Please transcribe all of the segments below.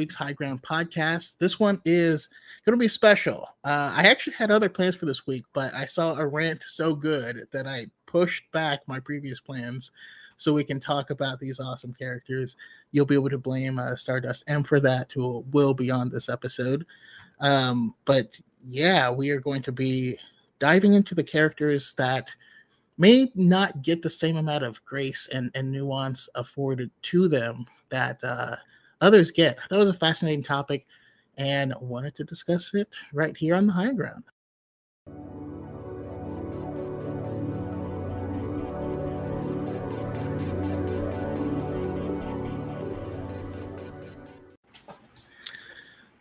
week's High Ground podcast. This one is going to be special. Uh, I actually had other plans for this week, but I saw a rant so good that I pushed back my previous plans so we can talk about these awesome characters. You'll be able to blame uh, Stardust M for that, who will be on this episode. Um, but yeah, we are going to be diving into the characters that may not get the same amount of grace and, and nuance afforded to them that uh, others get. That was a fascinating topic and wanted to discuss it right here on the high ground.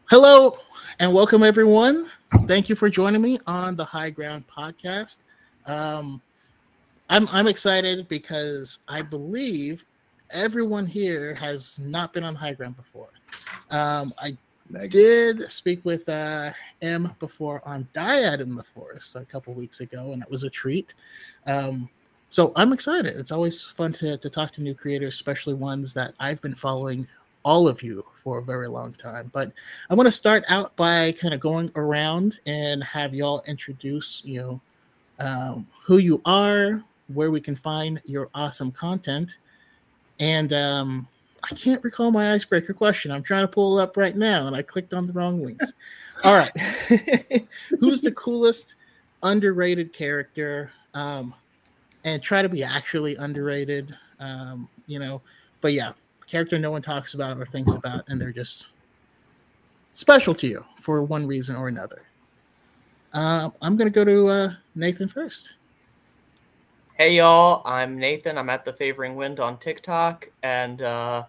Hello and welcome everyone. Thank you for joining me on the High Ground podcast. Um, I'm I'm excited because I believe everyone here has not been on High Ground before. Um, I did speak with uh, M before on Dyad in the Forest a couple weeks ago, and it was a treat. Um, so I'm excited. It's always fun to, to talk to new creators, especially ones that I've been following all of you for a very long time. But I want to start out by kind of going around and have y'all introduce, you know, um, who you are, where we can find your awesome content, and um, I can't recall my icebreaker question. I'm trying to pull it up right now, and I clicked on the wrong links. All right, who's the coolest underrated character? Um, and try to be actually underrated. Um, you know, but yeah, character no one talks about or thinks about, and they're just special to you for one reason or another. Uh, I'm gonna go to uh, Nathan first. Hey y'all, I'm Nathan. I'm at the Favoring Wind on TikTok, and uh,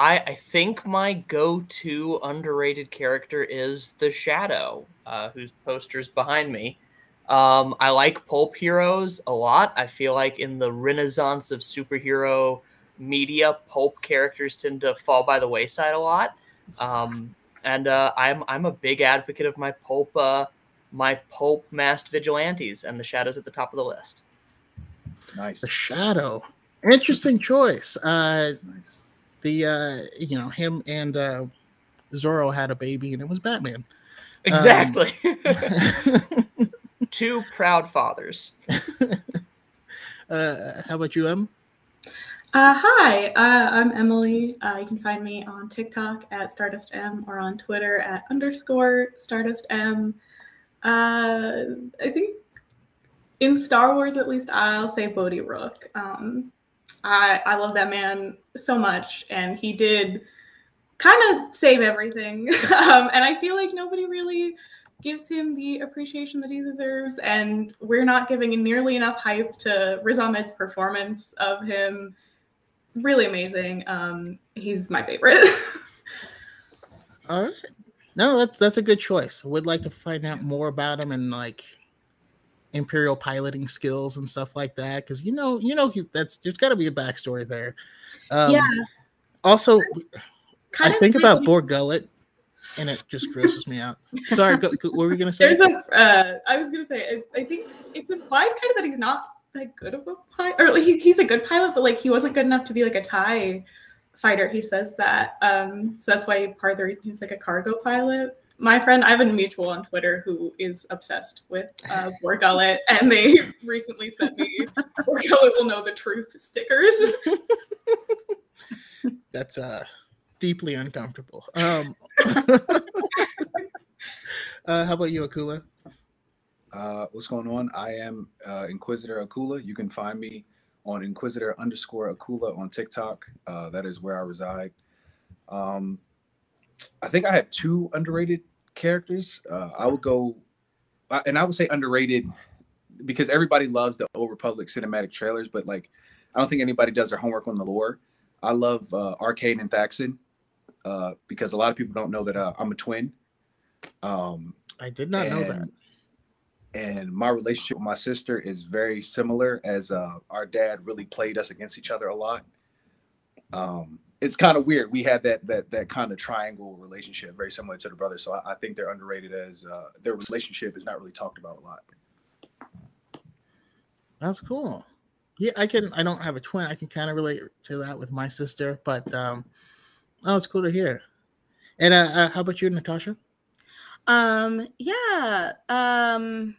I I think my go-to underrated character is the Shadow, uh, whose poster's behind me. Um, I like pulp heroes a lot. I feel like in the renaissance of superhero media, pulp characters tend to fall by the wayside a lot. Um, and uh, I'm I'm a big advocate of my pulp uh, my pulp masked vigilantes, and the shadows at the top of the list. Nice. The shadow, interesting choice. Uh, nice. The uh, you know him and uh, Zorro had a baby, and it was Batman. Exactly. Um, Two proud fathers. uh, how about you, Em? Uh, hi, uh, I'm Emily. Uh, you can find me on TikTok at Stardust M or on Twitter at underscore Stardust M. Uh, I think in Star Wars, at least, I'll say Bodhi Rook. Um, I I love that man so much, and he did kind of save everything. um, and I feel like nobody really gives him the appreciation that he deserves, and we're not giving nearly enough hype to Riz Ahmed's performance of him really amazing. Um, he's my favorite. All right. No, that's that's a good choice. Would like to find out more about him and like imperial piloting skills and stuff like that because you know you know he, that's there's got to be a backstory there. Um, yeah. Also, kind I think about Bor Gullet, and it just grosses me out. Sorry, go, go, what were we gonna say? There's a. Uh, I was gonna say. I, I think it's implied kind of that he's not that good of a pilot, or like, he, he's a good pilot, but like he wasn't good enough to be like a tie fighter. He says that, um, so that's why part of the reason he was like a cargo pilot. My friend, I have a mutual on Twitter who is obsessed with uh, Bor Gullet, and they recently sent me Bor Gullet will know the truth stickers. that's uh deeply uncomfortable. Um, uh, how about you, Akula? Uh, what's going on? I am uh, Inquisitor Akula. You can find me on Inquisitor underscore Akula on TikTok. Uh, that is where I reside. Um, I think I have two underrated characters. Uh, I would go, and I would say underrated because everybody loves the Old Republic cinematic trailers, but like, I don't think anybody does their homework on the lore. I love uh, Arcann and Thexan uh, because a lot of people don't know that I'm a twin. Um, I did not know that and my relationship with my sister is very similar as uh, our dad really played us against each other a lot um, it's kind of weird we had that that that kind of triangle relationship very similar to the brothers so i, I think they're underrated as uh, their relationship is not really talked about a lot that's cool yeah i can i don't have a twin i can kind of relate to that with my sister but um oh it's cool to hear And uh, uh, how about you, Natasha? Um, yeah. Um,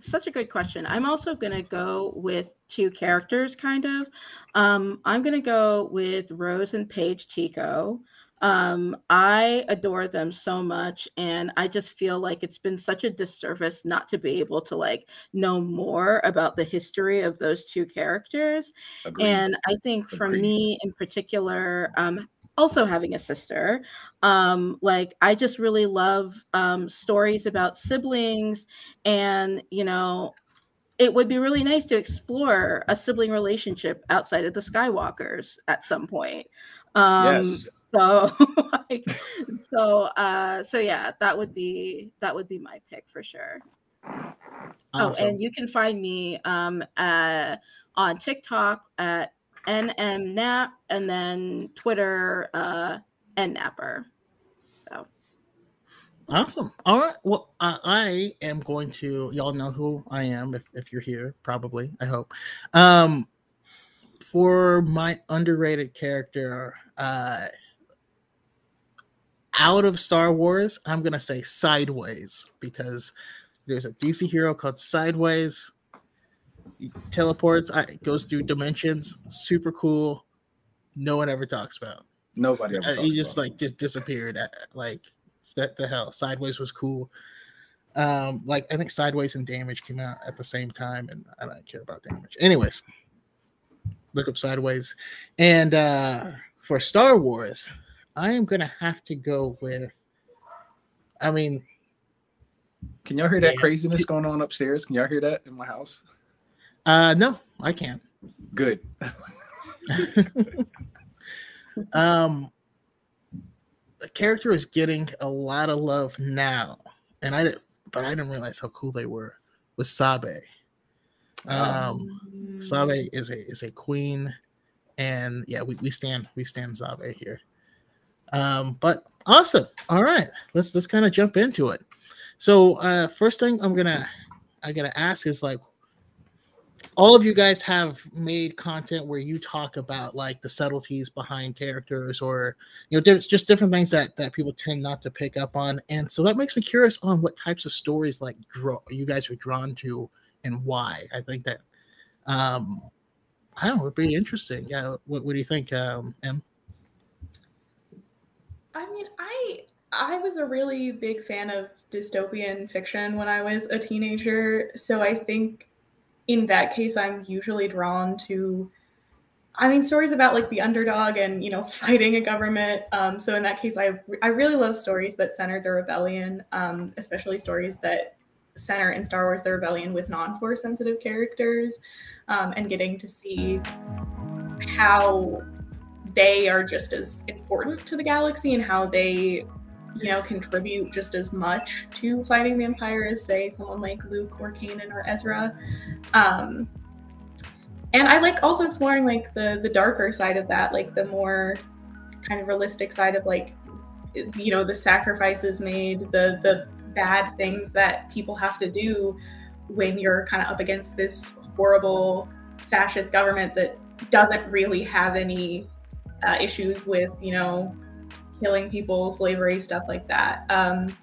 such a good question. I'm also gonna go with two characters, kind of. Um, I'm gonna go with Rose and Paige Tico. Um, I adore them so much, and I just feel like it's been such a disservice not to be able to like know more about the history of those two characters. Agreed. And I think for Agreed. me in particular, um, also having a sister, um, like I just really love um, stories about siblings, and you know, it would be really nice to explore a sibling relationship outside of the Skywalkers at some point. Um, Yes. So, like, so, uh, so yeah, that would be that would be my pick for sure. Oh, and you can find me um, uh, on TikTok at nmnap and then Twitter uh, nnapper. So Awesome. All right. Well, I, I am going to. Y'all know who I am if, if you're here. Probably. I hope. Um, for my underrated character, uh, out of Star Wars, I'm gonna say Sideways because there's a DC hero called Sideways. He teleports. I goes through dimensions. Super cool. No one ever talks about. Nobody ever. Uh, talks he just about like just disappeared. uh, Like that the hell. Sideways was cool. Um, like I think Sideways and Damage came out at the same time, and I don't care about Damage. Anyways, look up Sideways. And uh for Star Wars, I am gonna have to go with. I mean. Can y'all hear that Yeah. craziness going on upstairs? Can y'all hear that in my house? uh no, I can't. Good. um the character is getting a lot of love now and i didn't but i didn't realize how cool they were with sabe. Um Mm. sabe is a is a queen and yeah we, we stand we stand sabe here. Um but awesome. All right. Let's let's kind of jump into it. So uh first thing i'm gonna i gotta ask is like all of you guys have made content where you talk about like the subtleties behind characters or you know just different things that that people tend not to pick up on. And so that makes me curious on what types of stories like draw you guys are drawn to and why. I think that um i don't know it'd be interesting. Yeah what, what do you think um em? I mean, I I was a really big fan of dystopian fiction when I was a teenager, so I think in that case I'm usually drawn to I mean stories about like the underdog and you know fighting a government. Um, so in that case, I I really love stories that center the rebellion, um, especially stories that center in Star Wars the rebellion with non-force sensitive characters, um, and getting to see how they are just as important to the galaxy and how they you know contribute just as much to fighting the empire as say someone like luke or kanan or ezra. Um and i like also exploring like the the darker side of that like the more kind of realistic side of like you know the sacrifices made the the bad things that people have to do when you're kind of up against this horrible fascist government that doesn't really have any uh, issues with you know killing people slavery stuff like that um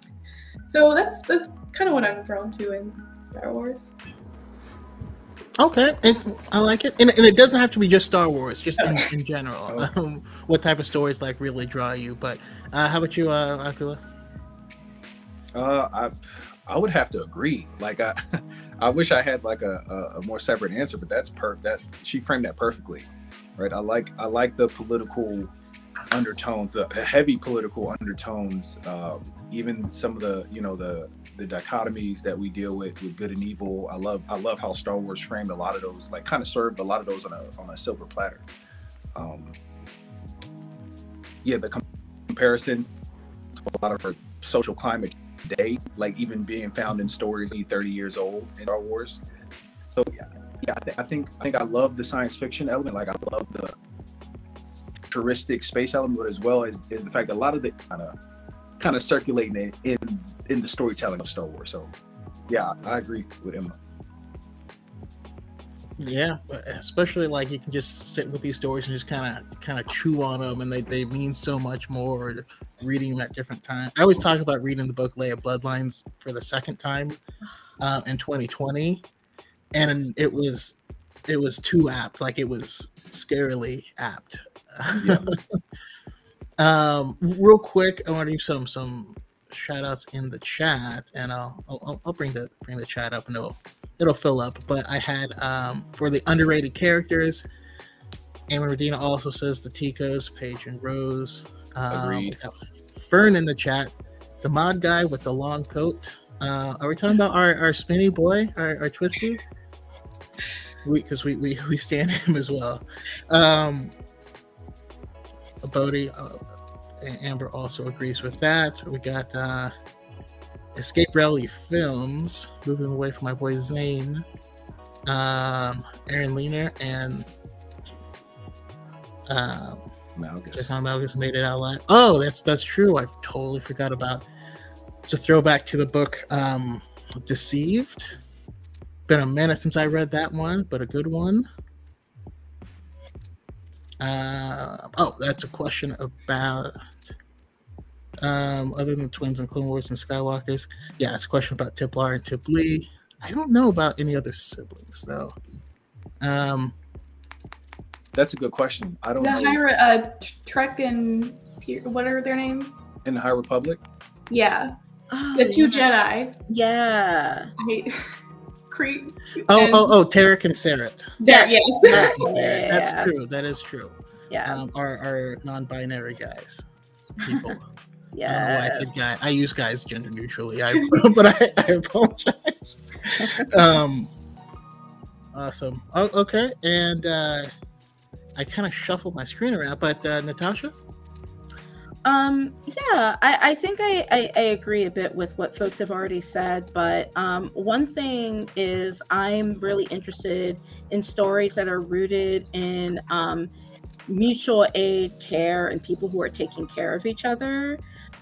so that's that's kind of what i'm drawn to in star wars okay and i like it and, and it doesn't have to be just star wars just in, Okay. in general Okay. um, what type of stories like really draw you but uh how about you uh Akila? Uh, I I would have to agree. Like I I wish I had like a, a, a more separate answer, but that's per that she framed that perfectly, right? I like I like the political undertones, the heavy political undertones. Um, even some of the you know the the dichotomies that we deal with with good and evil. I love I love how Star Wars framed a lot of those, like kind of served a lot of those on a on a silver platter. Um, yeah, the com- comparisons to a lot of our social climate today, like even being found in stories 30 years old in Star Wars. So yeah, yeah, I think I think I love the science fiction element. Like I love the futuristic space element, but as well as is the fact that a lot of it kind of kind of circulating in, in in the storytelling of Star Wars. So yeah, I agree with Emma. Yeah, especially like you can just sit with these stories and just kind of kind of chew on them, and they, they mean so much more. reading them at different times. I always talk about reading the book Leia Bloodlines for the second time uh, in 2020, and it was it was too apt. Like it was scarily apt. Yeah. um, real quick, I want to do some some shout outs in the chat, and I'll I'll, I'll bring the bring the chat up, and it'll it'll fill up. But I had um, for the underrated characters. Amon Medina also says the Ticos, Paige and Rose. Um, we Agreed. Fern in the chat, the mod guy with the long coat. Uh, are we talking about our, our spinny boy, our, our twisty? We because we, we we stand him as well. Um, Bodhi, uh, Amber also agrees with that. We got uh, Escape Rally Films, moving away from my boy Zane, um, Aaron Leaner, and um, Malgus. Jahan Malgus made it out alive. Oh, that's that's true. I totally forgot about. It's a throwback to the book um, Deceived. Been a minute since I read that one, but a good one. Uh, oh, that's a question about. Um, other than twins and Clone Wars and Skywalkers, yeah, it's a question about Tiplar and Tiplee. I don't know about any other siblings though. Um, That's a good question. I don't The know. High, uh, Terec and what are their names? In the High Republic, Yeah, Oh, the two yeah. Jedi. Yeah. I hate Crete. oh, and- oh, oh, Terec and Ceret. There, yes. Yeah. That's true. That is true. Yeah. Um, our, our non-binary guys, people. I why I said guy. I use guys gender neutrally. I, but I, I apologize. um, awesome. Oh, okay, and uh, I kind of shuffled my screen around, but uh, Natasha. Um, yeah, I, I think I, I, I agree a bit with what folks have already said, but um, one thing is I'm really interested in stories that are rooted in um, mutual aid, care, and people who are taking care of each other.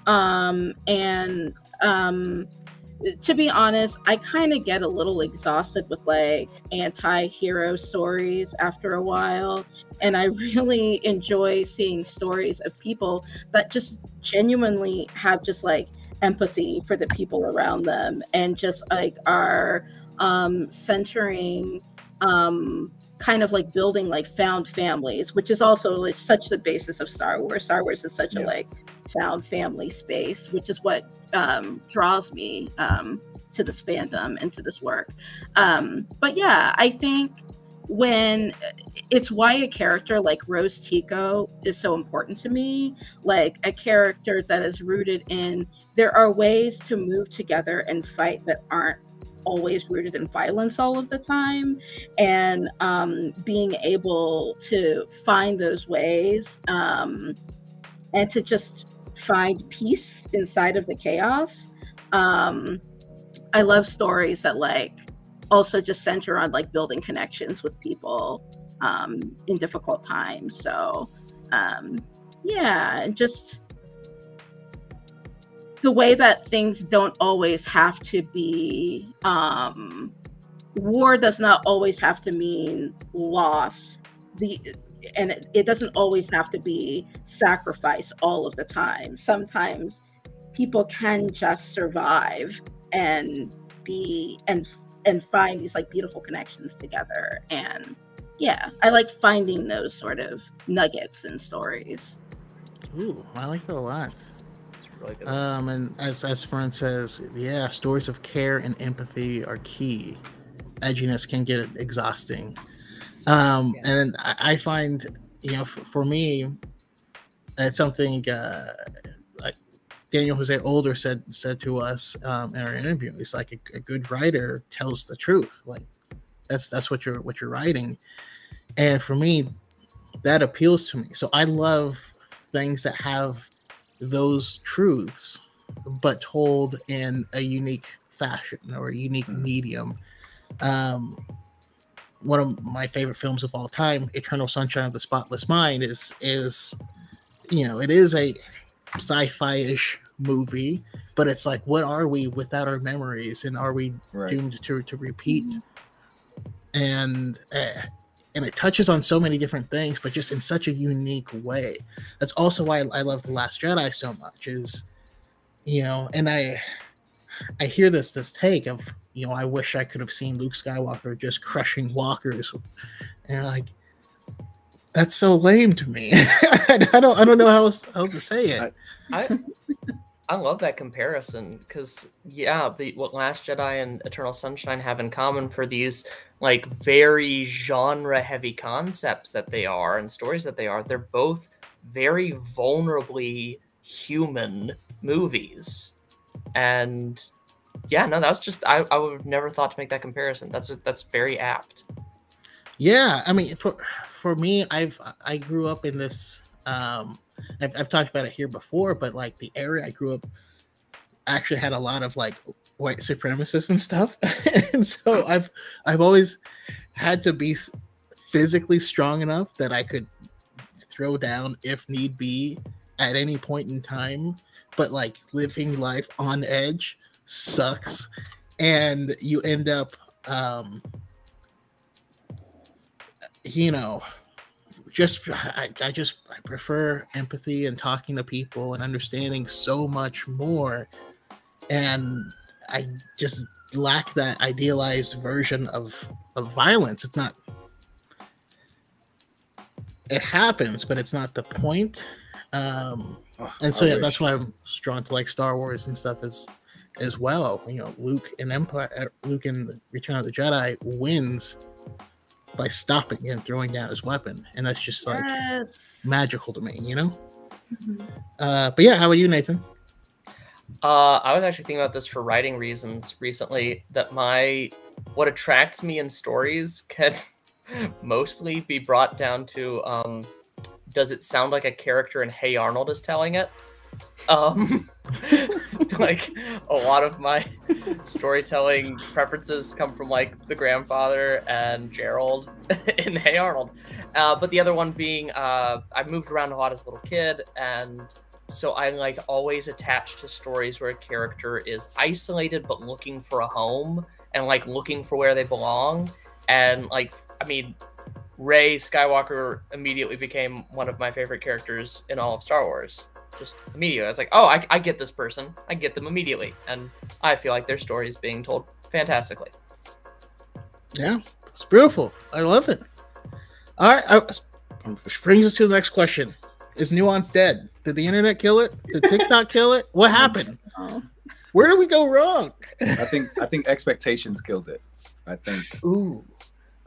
Um, and um, to be honest, I kind of get a little exhausted with like anti hero stories after a while. And I really enjoy seeing stories of people that just genuinely have just like empathy for the people around them and just like are um, centering um, kind of like building like found families, which is also like such the basis of Star Wars. Star Wars is such a like found family space, which is what um, draws me um, to this fandom and to this work. Um, but yeah, I think when it's why a character like Rose Tico is so important to me, like a character that is rooted in there are ways to move together and fight that aren't always rooted in violence all of the time and um, being able to find those ways um, and to just find peace inside of the chaos. Um, i love stories that like also just center on like building connections with people um, in difficult times so um, yeah just the way that things don't always have to be um war does not always have to mean loss. The and it, it doesn't always have to be sacrifice all of the time. Sometimes people can just survive and be and and find these like beautiful connections together. And yeah i like finding those sort of nuggets and stories. Ooh, I like that a lot. Really good. Um, and as as Fern says, yeah, stories of care and empathy are key. Edginess can get exhausting. Um, Yeah. and I, I find, you know, for, for me, it's something uh, like Daniel Jose Older said said to us um, in our interview. It's like a, a good writer tells the truth. Like that's that's what you're what you're writing, and for me, that appeals to me. So I love things that have those truths, but told in a unique fashion or a unique Mhm. medium. Um, one of my favorite films of all time, Eternal Sunshine of the Spotless Mind, is is you know it is a sci-fi-ish movie, but it's like, what are we without our memories, and are we Right. doomed to to repeat? And uh, and it touches on so many different things, but just in such a unique way. That's also why I love the Last Jedi so much. Is you know, and I I hear this this take of you know I wish I could have seen Luke Skywalker just crushing walkers, and like that's so lame to me. I don't I don't know how else, how to say it. I I love that comparison because yeah, the what Last Jedi and Eternal Sunshine have in common for these like very genre heavy concepts that they are and stories that they are, they're both very vulnerably human movies. And yeah, no, that's just I, I would have never thought to make that comparison. That's that's very apt. Yeah, I mean for for me, I've I grew up in this um I've, I've talked about it here before, but like the area I grew up actually had a lot of like white supremacists and stuff, and so I've I've always had to be physically strong enough that I could throw down if need be at any point in time. But like living life on edge sucks, and you end up, um, you know, just I, I just I prefer empathy and talking to people and understanding so much more. And I just lack that idealized version of of violence. It's not it happens, but it's not the point. Um oh, and so yeah, that's why I'm drawn to like Star Wars and stuff as as well. You know, Luke and Empire Luke and Return of the Jedi wins by stopping and throwing down his weapon, and that's just like yes. magical to me, you know. Mm-hmm. Uh, but yeah, how about you, Nathan? Uh, I was actually thinking about this for writing reasons recently. That my what attracts me in stories can mostly be brought down to um, does it sound like a character in Hey Arnold is telling it? Um, like a lot of my storytelling preferences come from like the grandfather and Gerald in Hey Arnold. Uh, but the other one being uh, I moved around a lot as a little kid, and so I like always attached to stories where a character is isolated but looking for a home and like looking for where they belong. And like, I mean, Rey Skywalker immediately became one of my favorite characters in all of Star Wars just immediately. I was like, oh, I, I get this person. I get them immediately. And I feel like their story is being told fantastically. Yeah, it's beautiful. I love it. All right, I, which brings us to the next question: Is nuance dead? Did the internet kill it? Did TikTok kill it? What happened? Oh. Where did we go wrong? I think I think expectations killed it. I think. Ooh.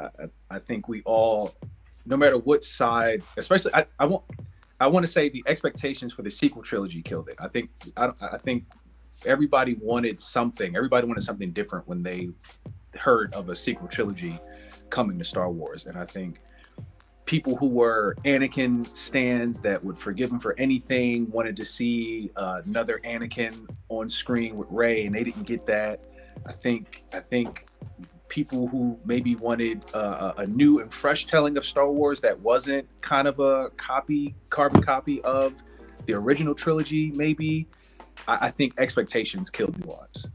I, I think we all, no matter what side, especially I, I won't I want to say the expectations for the sequel trilogy killed it. I think I, I think everybody wanted something. Everybody wanted something different when they heard of a sequel trilogy coming to Star Wars, and I think people who were Anakin stands that would forgive him for anything wanted to see uh, another Anakin on screen with Rey, and they didn't get that. I think I think people who maybe wanted uh, a new and fresh telling of Star Wars that wasn't kind of a copy, carbon copy of the original trilogy, maybe. I, I think expectations killed nuance.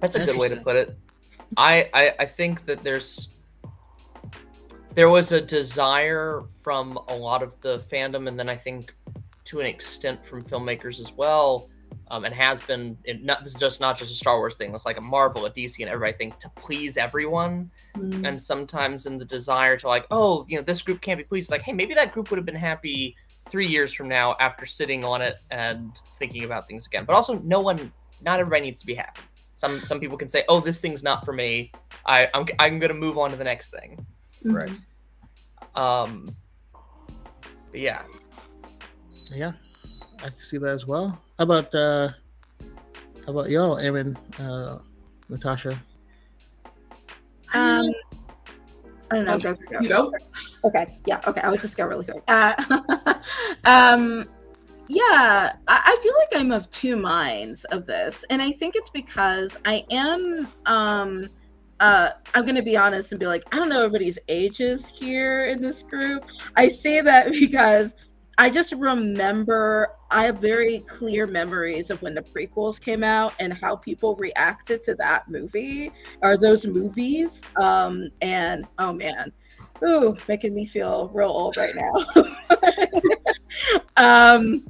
That's a good way to put it. I, I I think that there's there was a desire from a lot of the fandom, and then I think to an extent from filmmakers as well, um, and has been not this is just not just a Star Wars thing. It's like a Marvel, a DC, and everybody think to please everyone. Mm-hmm. And sometimes in the desire to like, oh, you know, this group can't be pleased. It's like, hey, maybe that group would have been happy three years from now after sitting on it and thinking about things again. But also, no one, not everybody needs to be happy. Some some people can say, oh, this thing's not for me. I I'm I'm gonna move on to the next thing. Mm-hmm. Right. Um. But yeah. Yeah. I can see that as well. How about uh how about y'all, Aaron, uh Natasha? Um I don't know. Okay. Go, go, go. You go. Okay. Yeah. Okay. I would just go really quick. Uh, um, yeah, I, I, feel like I'm of two minds of this, and I think it's because I am. Um, uh, I'm gonna be honest and be like, I don't know everybody's ages here in this group. I say that because I just remember I have very clear memories of when the prequels came out and how people reacted to that movie or those movies. Um, and oh man, ooh, making me feel real old right now. um,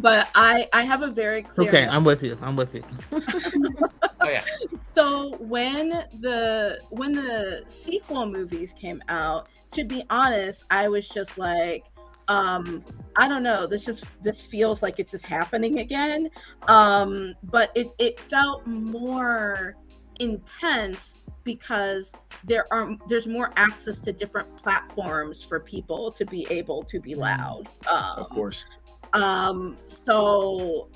but I I have a very clear. Okay, I'm with you. I'm with you. Oh yeah. So when the when the sequel movies came out, to be honest, I was just like, um, I don't know. This just this feels like it's just happening again. Um, but it it felt more intense because there are there's more access to different platforms for people to be able to be loud. Um, Of course. um so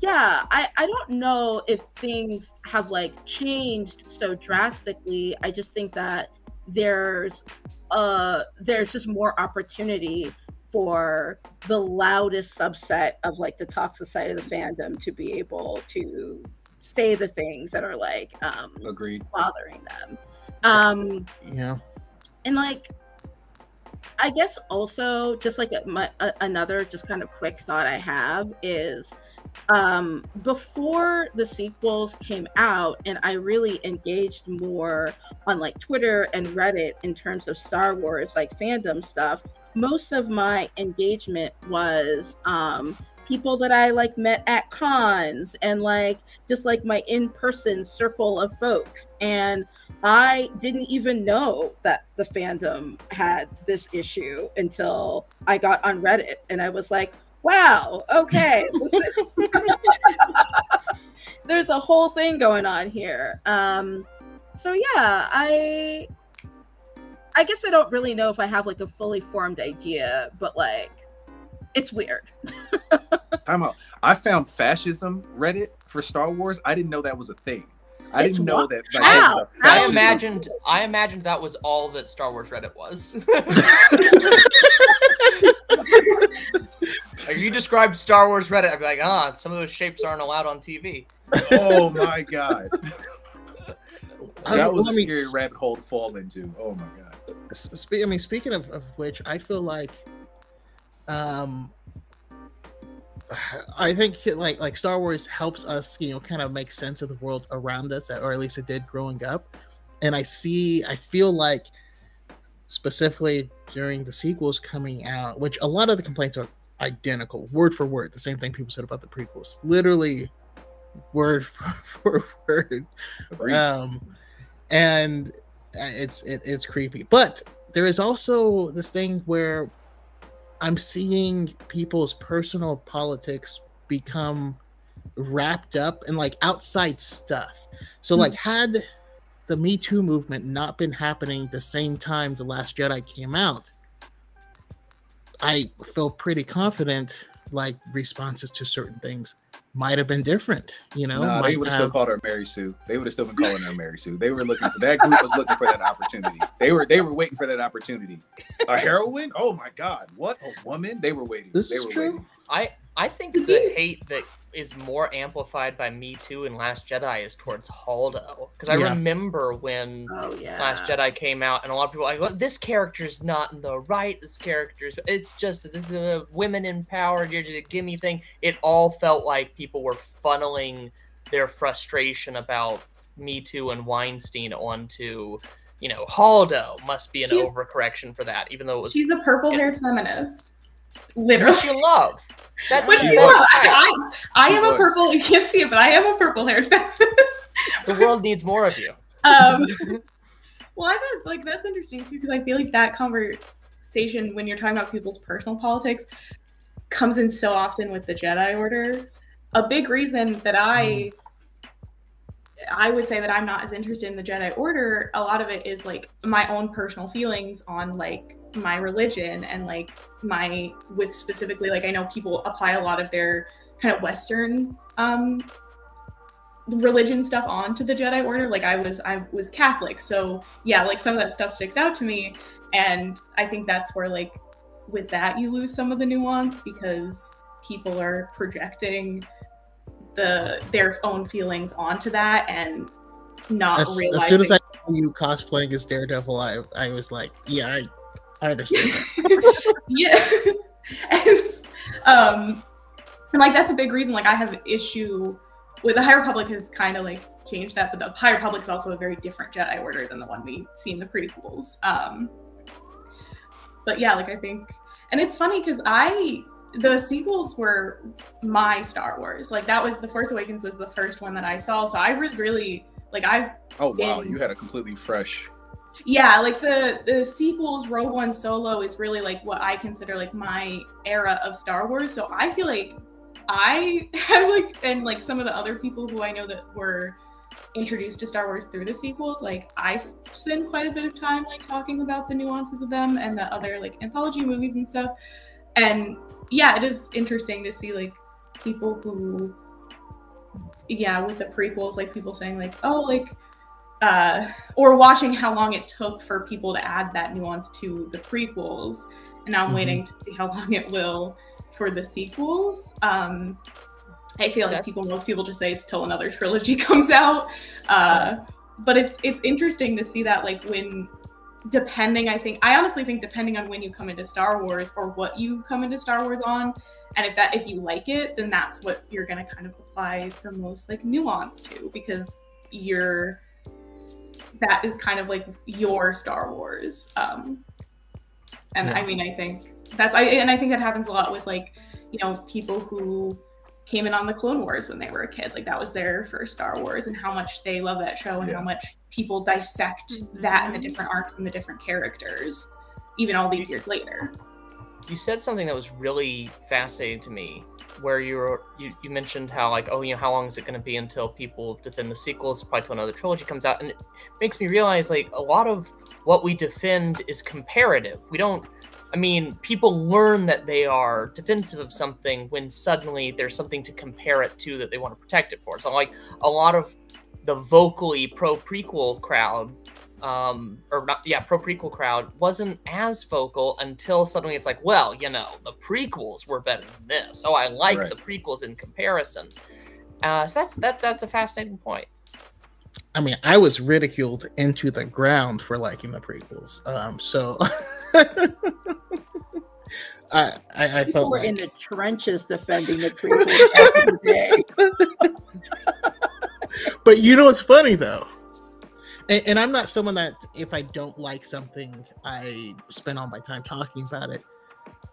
yeah i i don't know if things have like changed so drastically i just think that there's uh there's just more opportunity for the loudest subset of like the toxic side of the fandom to be able to say the things that are like um Agreed. bothering them um Yeah. and like i guess also just like a, my, a, another just kind of quick thought i have is um before the sequels came out and i really engaged more on like twitter and reddit in terms of star wars like fandom stuff most of my engagement was um people that i like met at cons and like just like my in-person circle of folks and I didn't even know that the fandom had this issue until I got on Reddit and I was like, wow, okay. There's a whole thing going on here. Um, so yeah, I I guess I don't really know if I have like a fully formed idea, but like it's weird. Time out. I found fascism Reddit for Star Wars. I didn't know that was a thing. I It's didn't know what? that. that How? was a I fascism- imagined I imagined that was all that Star Wars Reddit was. If you described Star Wars Reddit, I'd be like, ah, some of those shapes aren't allowed on TV. Oh my god. That was let a me- scary rabbit hole to fall into. Oh my god. Spe- I mean, speaking of, of which, I feel like, um, I think like like Star Wars helps us, you know, kind of make sense of the world around us, or at least it did growing up. And I see, I feel like, specifically during the sequels coming out, which a lot of the complaints are identical, word for word, the same thing people said about the prequels, literally word for word. Um and uh, it's it, it's creepy. But there is also this thing where i'm seeing people's personal politics become wrapped up in like outside stuff. So hmm. like had the me too movement not been happening the same time the last jedi came out i feel pretty confident like responses to certain things might have been different you know nah, they would have still called her Mary Sue. They would have still been calling her Mary Sue. They were looking for that group was looking for that opportunity. They were they were waiting for that opportunity. A heroine? Oh my god, what a woman! They were waiting. This they is were true. waiting. I I think the hate that is more amplified by Me Too and Last Jedi is towards Holdo because I Yeah. remember when Oh yeah. Last Jedi came out, and a lot of people were like, well, "This character's not in the right. This character's it's just this is a women empowered. You're just a gimme thing." It all felt like people were funneling their frustration about Me Too and Weinstein onto, you know, Holdo must be an She's- overcorrection for that, even though it was She's a purple haired feminist. Which Literally. you love. That's, Which that's I love. right. I, I am a purple, you can't see it, but I am a purple haired feminist. The world needs more of you. Um, well, I thought like that's interesting too because I feel like that conversation when you're talking about people's personal politics comes in so often with the Jedi Order. A big reason that I I would say that I'm not as interested in the Jedi Order. A lot of it is like my own personal feelings on like my religion and like my with specifically like I know people apply a lot of their kind of Western um religion stuff onto the Jedi Order. Like I was I was Catholic, so yeah, like some of that stuff sticks out to me, and I think that's where like with that you lose some of the nuance because people are projecting the their own feelings onto that and not as, realizing. as soon as I saw you cosplaying as Daredevil, I I was like, yeah, I, I understand. that. yeah. As, um, and like that's a big reason like I have issue with the High Republic has kind of like changed that, but the High Republic is also a very different Jedi Order than the one we see in the prequels. Um, but yeah, like I think, and it's funny because I the sequels were my Star Wars. Like that was the Force Awakens was the first one that I saw, so I was really like I. Oh wow, you had a completely fresh. Yeah, like the the sequels, Rogue One, Solo is really like what I consider like my era of Star Wars. So I feel like I have like and like some of the other people who I know that were introduced to Star Wars through the sequels, like I spend quite a bit of time like talking about the nuances of them and the other like anthology movies and stuff. And yeah, it is interesting to see like people who yeah, with the prequels, like people saying like, oh, like uh or watching how long it took for people to add that nuance to the prequels. And now I'm mm-hmm. waiting to see how long it will for the sequels. Um I feel like people, most people just say it's till another trilogy comes out. Uh, but it's it's interesting to see that like when depending i think i honestly think depending on when you come into star wars or what you come into star wars on and if that if you like it then that's what you're going to kind of apply the most like nuance to because you're that is kind of like your star wars um and yeah. i mean i think that's i and i think that happens a lot with like you know people who came in on the Clone Wars when they were a kid. Like that was their first Star Wars, and how much they love that show, and yeah. how much people dissect mm-hmm. that and the different arcs and the different characters, even all these years later. You said something that was really fascinating to me, where you were you, you mentioned how like oh you know how long is it going to be until people defend the sequels, probably till another trilogy comes out, and it makes me realize like a lot of what we defend is comparative. We don't I mean, people learn that they are defensive of something when suddenly there's something to compare it to that they want to protect it for. So, like a lot of the vocally pro prequel crowd, um, or not, yeah, pro prequel crowd wasn't as vocal until suddenly it's like, well, you know, the prequels were better than this. Oh, I like right. the prequels in comparison. Uh, so that's that. That's a fascinating point. I mean, I was ridiculed into the ground for liking the prequels. Um, so I, I, I felt were like... in the trenches defending the prequels every day. but you know what's funny though, and, and I'm not someone that if I don't like something, I spend all my time talking about it.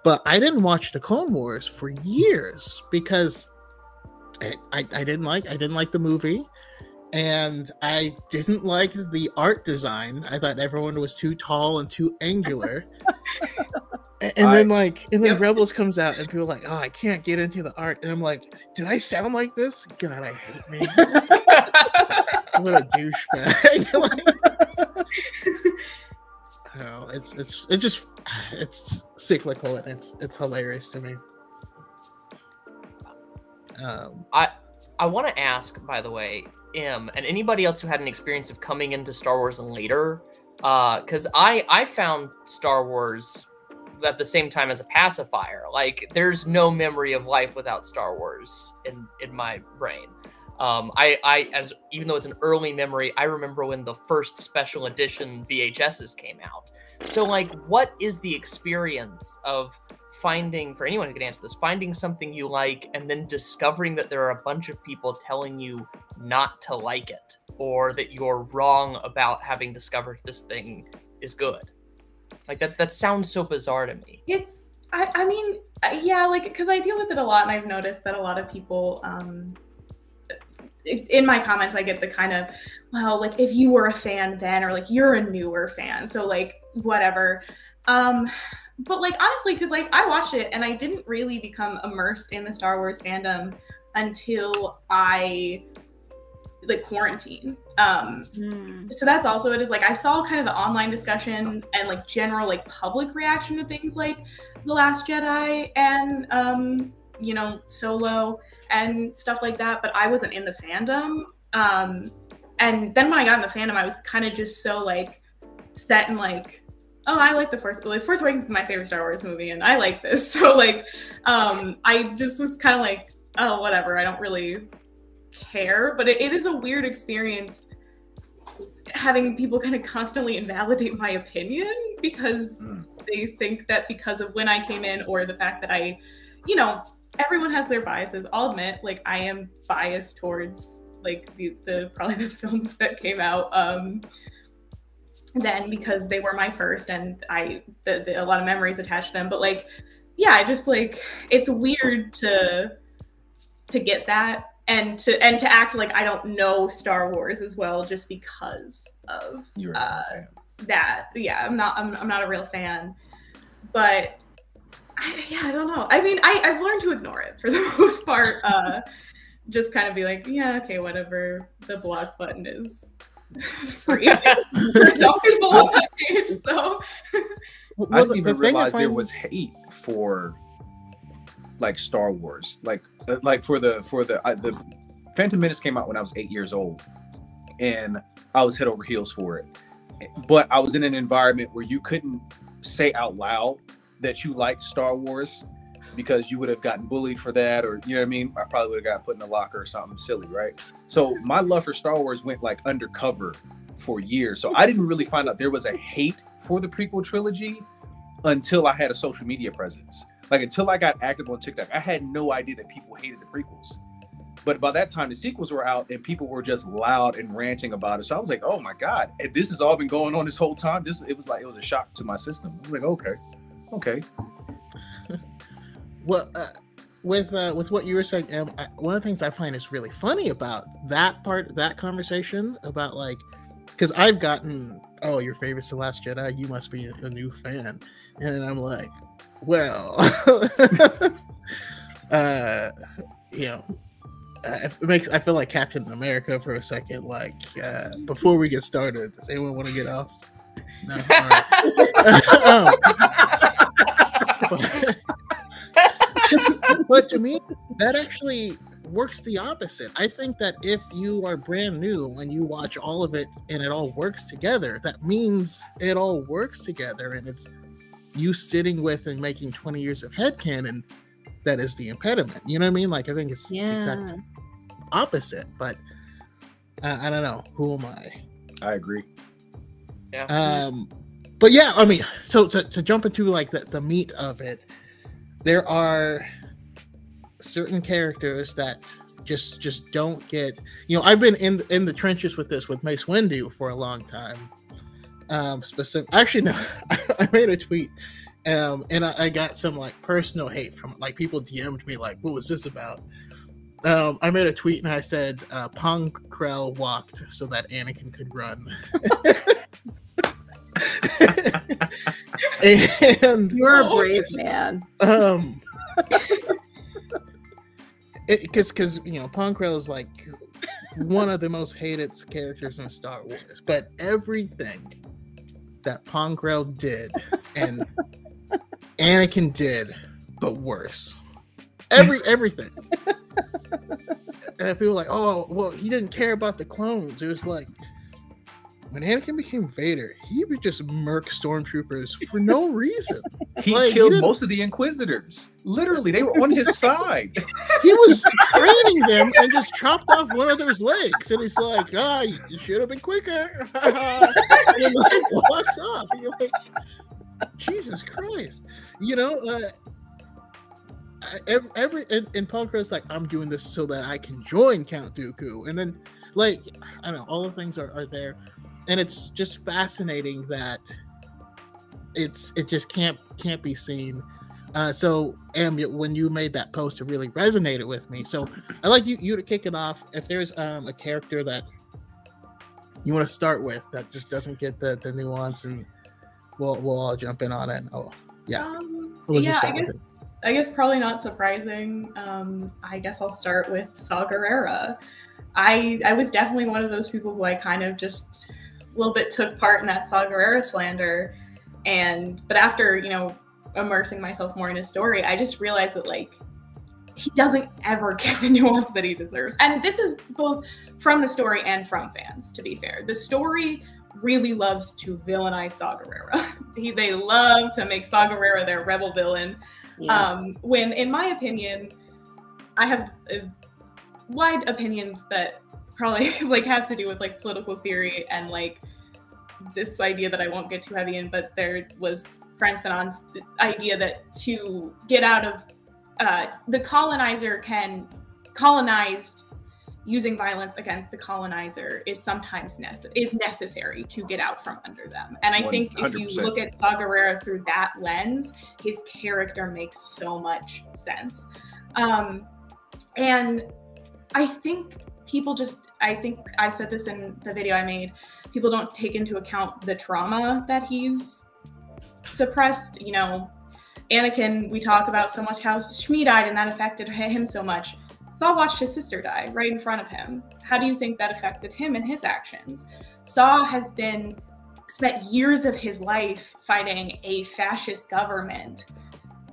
But I didn't watch the Clone Wars for years because I, I, I didn't like I didn't like the movie and I didn't like the art design. I thought everyone was too tall and too angular. and, I, then like and then yep. Rebels comes out and people are like, "Oh, I can't get into the art." And I'm like, "Did I sound like this? God, I hate me." what a douchebag. like, no, it's it's it's just it's cyclical and it's it's hilarious to me. Um, I I want to ask, by the way, M and anybody else who had an experience of coming into Star Wars and later, because uh, I I found Star Wars at the same time as a pacifier. Like there's no memory of life without Star Wars in in my brain. Um, I, I, as even though it's an early memory, I remember when the first special edition VHSs came out. So, like, what is the experience of finding for anyone who can answer this finding something you like and then discovering that there are a bunch of people telling you not to like it or that you're wrong about having discovered this thing is good like that that sounds so bizarre to me. It's i, I mean uh, yeah like because i deal with it a lot and i've noticed that a lot of people um it's in my comments i get the kind of well like if you were a fan then or like you're a newer fan so like whatever. Um but like honestly, because like I watched it and I didn't really become immersed in the Star Wars fandom until I like quarantine. Um mm. so that's also it is like I saw kind of the online discussion and like general like public reaction to things like The Last Jedi and um you know Solo and stuff like that, but I wasn't in the fandom. Um and then when I got in the fandom, I was kind of just so like set and like oh, I like the first like Force Awakens is my favorite Star Wars movie, and I like this. So like, um, I just was kind of like, oh, whatever. I don't really care, but it, it is a weird experience having people kind of constantly invalidate my opinion because mm. they think that because of when I came in or the fact that I, you know, everyone has their biases. I'll admit, like I am biased towards like the, the probably the films that came out um then because they were my first and I the, the, a lot of memories attached to them. But like, yeah, I just like it's weird to to get that and to and to act like I don't know Star Wars as well just because of uh, that. Yeah, I'm not I'm, I'm not a real fan, but I, yeah, I don't know. I mean, I I've learned to ignore it for the most part. Uh, just kind of be like, yeah, okay, whatever. The block button is free for some people on that page. So well, I didn't even realize there was hate for like Star Wars, like uh, like for the for the uh, the Phantom Menace came out when I was eight years old, and I was head over heels for it. But I was in an environment where you couldn't say out loud that you liked Star Wars because you would have gotten bullied for that, or you know what I mean. I probably would have got put in a locker or something silly, right? So my love for Star Wars went like undercover for years. So I didn't really find out there was a hate for the prequel trilogy until I had a social media presence. Like until I got active on TikTok, I had no idea that people hated the prequels. But by that time, the sequels were out and people were just loud and ranting about it. So I was like, oh my God, this has all been going on this whole time. This it was like it was a shock to my system. I was like, okay, okay. well, uh, with uh, with what you were saying, um, I, one of the things I find is really funny about that part, that conversation about like, because I've gotten, oh, your favorite's the Last Jedi. You must be a, a new fan, and I'm like, well, uh, you know, it makes I feel like Captain America for a second. Like uh, before we get started, does anyone want to get off? No. but, but to me, that actually works the opposite. I think that if you are brand new and you watch all of it and it all works together, that means it all works together and it's you sitting with and making 20 years of headcanon that is the impediment. You know what I mean? Like I think it's, yeah. it's exactly opposite, but uh, I don't know. Who am I? I agree. Yeah. Um, but yeah, I mean, so to, to jump into like the, the meat of it, there are certain characters that just just don't get you know i've been in in the trenches with this with mace windu for a long time um specific actually no i made a tweet um and I, I, got some like personal hate from like people dm'd me like what was this about? Um i made a tweet and i said uh pong krell walked so that anakin could run. And you're a brave man. Um because because you know Pong Krell is like one of the most hated characters in Star Wars, but everything that Pong Krell did and Anakin did, but worse. Every everything. and people like, oh, well, he didn't care about the clones. It was like when Anakin became Vader, he would just murk stormtroopers for no reason. He like, killed he most of the Inquisitors. Literally, they were on his side. He was training them and just chopped off one of their legs, and he's like, "Ah, you should have been quicker." and like walks off. And you're like, Jesus Christ, you know. Uh, every, every and, and like, I'm doing this so that I can join Count Dooku, and then like I don't know, all the things are, are there and it's just fascinating that it's it just can't can't be seen. Uh, so, Am, when you made that post, it really resonated with me. So, I'd like you you to kick it off. If there's um, a character that you want to start with that just doesn't get the the nuance, and we'll we'll all jump in on it. Oh, yeah. Um, yeah, I guess I guess probably not surprising. Um, I guess I'll start with Saw Gerrera. I I was definitely one of those people who I kind of just little bit took part in that Saw Gerrera slander. And but after, you know, immersing myself more in his story, I just realized that like he doesn't ever get the nuance that he deserves. And this is both from the story and from fans, to be fair. The story really loves to villainize Saw Gerrera. he, they love to make Saw Gerrera their rebel villain. Yeah. Um, when, in my opinion, I have uh, wide opinions that probably like have to do with like political theory and like this idea that I won't get too heavy in, but there was Frantz Fanon's idea that to get out of uh, the colonizer can colonized using violence against the colonizer is sometimes nece- is necessary to get out from under them. And I think if you look at Saw Gerrera through that lens, his character makes so much sense. Um, and I think people just I think I said this in the video I made. People don't take into account the trauma that he's suppressed. You know, Anakin, we talk about so much how Shmi died and that affected him so much. Saw watched his sister die right in front of him. How do you think that affected him and his actions? Saw has been spent years of his life fighting a fascist government,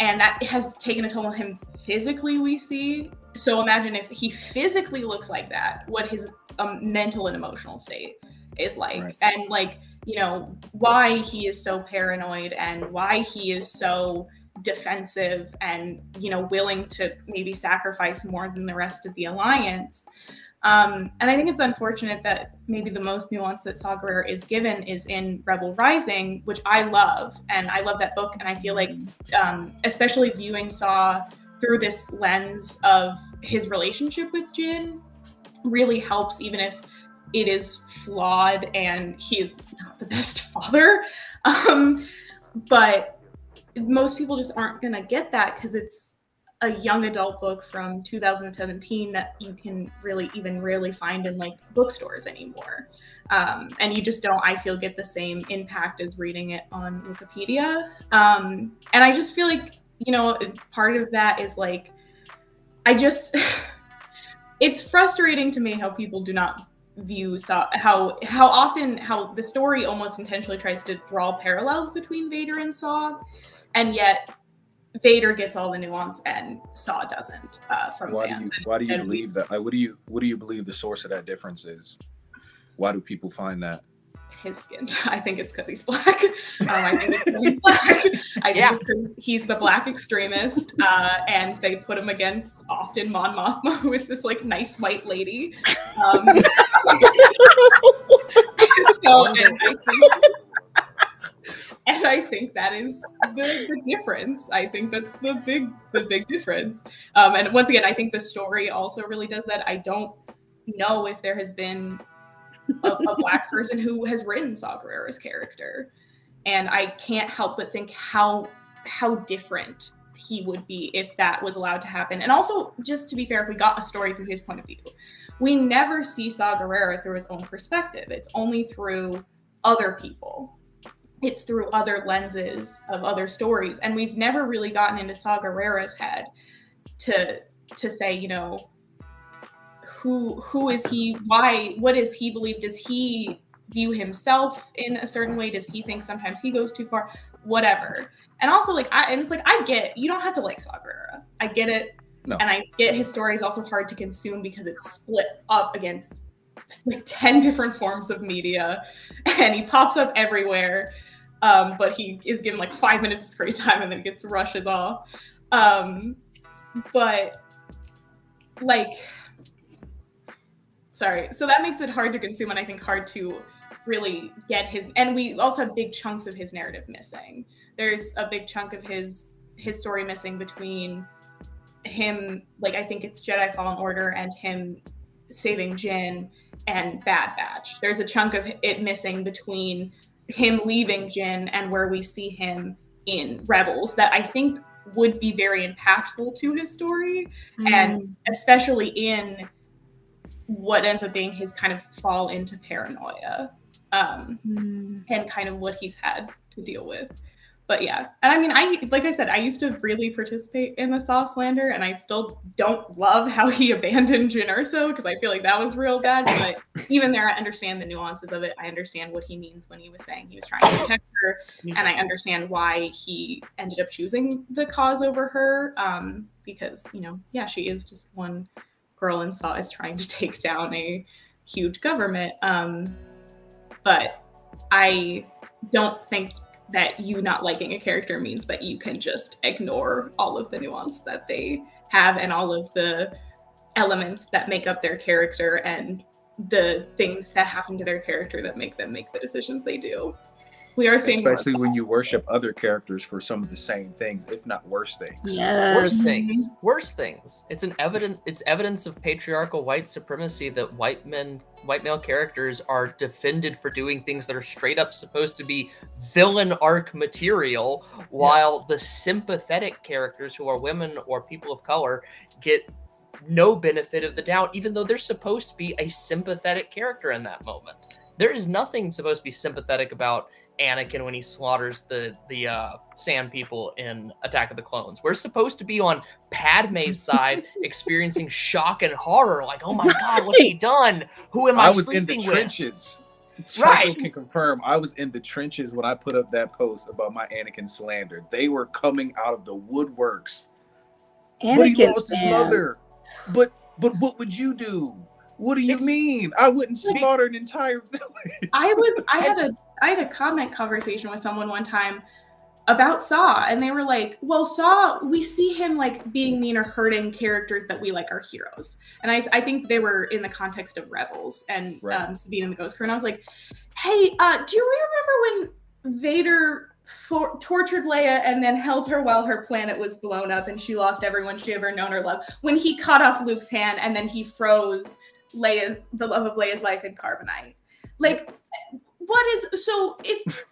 and that has taken a toll on him physically. We see. So imagine if he physically looks like that, what his um, mental and emotional state is like, Right. and like you know why he is so paranoid and why he is so defensive and you know willing to maybe sacrifice more than the rest of the alliance. Um, and i think it's unfortunate that maybe the most nuance that saw Gerrera is given is in rebel rising which i love. And i love that book. And i feel like um, especially viewing saw through this lens of his relationship with jyn really helps even if it is flawed and he is not the best father. Um, but most people just aren't going to get that because it's a young adult book from 2017 that you can really even rarely find in like bookstores anymore. Um, and you just don't i feel get the same impact as reading it on wikipedia. Um, and i just feel like you know part of that is like i just it's frustrating to me how people do not view Saw, how how often how the story almost intentionally tries to draw parallels between Vader and Saw, and yet Vader gets all the nuance and Saw doesn't uh, from Why do fans. you why do you and we- believe that? Like, what do you what do you believe the source of that difference is? Why do people find that? His skin. I think it's because he's black. Um, I think it's he's black. I think Yeah. it's 'cause he's the black extremist, uh, and they put him against often Mon Mothma, who is this like nice white lady. Um, so, and, I think, and I think that is the, the difference. I think that's the big the big difference. Um, and once again, I think the story also really does that. I don't know if there has been a, a black person who has written Saw Gerrera's character, and I can't help but think how how different he would be if that was allowed to happen. And also, just to be fair, if we got a story through his point of view, we never see Saw Gerrera through his own perspective. It's only through other people. It's through other lenses of other stories, and we've never really gotten into Saw Gerrera's head to to say, you know, who who is he why what does he believe does he view himself in a certain way? Does he think sometimes he goes too far? Whatever. And also like i and it's like i get you don't have to like saw Gerrera. i get it. No. and i get his story is also hard to consume because it's split up against like 10 different forms of media. And he pops up everywhere. Um, but he is given like five minutes of screen time and then gets rushes off. Um, but like sorry. So that makes it hard to consume and i think hard to really get his and we also have big chunks of his narrative missing. There's a big chunk of his his story missing between him like i think it's jedi fallen order and him saving jyn and bad batch. There's a chunk of it missing between him leaving jyn and where we see him in rebels that i think would be very impactful to his story mm-hmm. and especially in what ends up being his kind of fall into paranoia um, Mm. and kind of what he's had to deal with. But yeah, and I mean, I like I said, I used to really participate in the Saw slander, and I still don't love how he abandoned Jyn Erso because I feel like that was real bad. But even there, I understand the nuances of it. I understand what he means when he was saying he was trying to protect her, and I understand why he ended up choosing the cause over her. Um, because you know, yeah, she is just one girl in Saw is trying to take down a huge government. Um, but I don't think that you not liking a character means that you can just ignore all of the nuance that they have and all of the elements that make up their character and the things that happen to their character that make them make the decisions they do. We are seeing especially when you worship other characters for some of the same things, if not worse things. Yes. Worse Mhm. things. Worse things. It's an evident. It's evidence of patriarchal white supremacy that white men, white male characters are defended for doing things that are straight up supposed to be villain arc material, while the sympathetic characters who are women or people of color get no benefit of the doubt, even though they're supposed to be a sympathetic character in that moment. There is nothing supposed to be sympathetic about Anakin when he slaughters the the uh, Sand People in Attack of the Clones. We're supposed to be on Padme's side, experiencing shock and horror, like, "Oh my God, what's he done? Who am I, I was in the sleeping with?" trenches. Right. Cheryl can confirm. I was in the trenches when I put up that post about my Anakin slander. They were coming out of the woodworks. Anakin but he Anakin, lost his man. mother. But but what would you do? What do you It's- mean? I wouldn't slaughter an entire village. I was I had a I had a comment conversation with someone one time about Saw and they were like, "Well, Saw, we see him like being mean or hurting characters that we like are heroes." And I I think they were in the context of Rebels and Right. um, Sabine and the Ghost Crew and I was like, "Hey, uh, do you remember when Vader for- tortured Leia and then held her while her planet was blown up and she lost everyone she ever known or loved? When he cut off Luke's hand and then he froze Leia's the love of Leia's life in carbonite. Like what is so if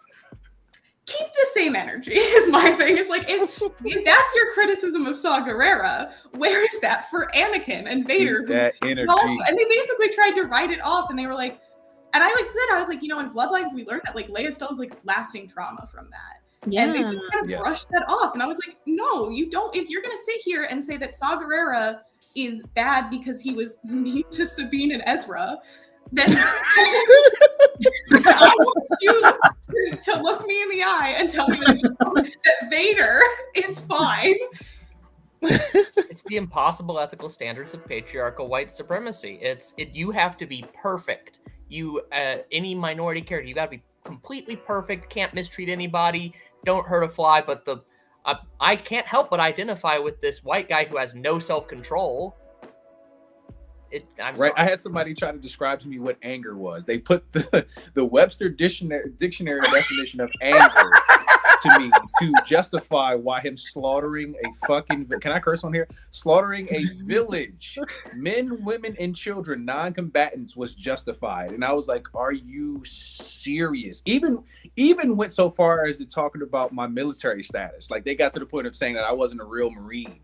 keep the same energy is my thing. It's like if, if that's your criticism of Saw Gerrera, where is that for Anakin and Vader? that energy. also- and they basically tried to write it off and they were like, and I like said, I was like, you know, in Bloodlines we learned that like Leia still has like lasting trauma from that. Yeah. And they just kind of Yes. brushed that off. And I was like, no, you don't. If you're going to sit here and say that Saw Gerrera is bad because he was mean to Sabine and Ezra, then I want you to, to look me in the eye and tell me that, that Vader is fine. it's the impossible ethical standards of patriarchal white supremacy. It's it. You have to be perfect. You uh, any minority character, you got to be completely perfect. Can't mistreat anybody. Don't hurt a fly. But the uh, I can't help but identify with this white guy who has no self control. It. I'm Right, I had somebody try to describe to me what anger was. They put the, the Webster dictionary dictionary definition of anger to me to justify why him slaughtering a fucking can I curse on here? Slaughtering a village, men, women, and children, non-combatants was justified. And I was like, are you serious? Even even went so far as to talking about my military status. Like they got to the point of saying that I wasn't a real Marine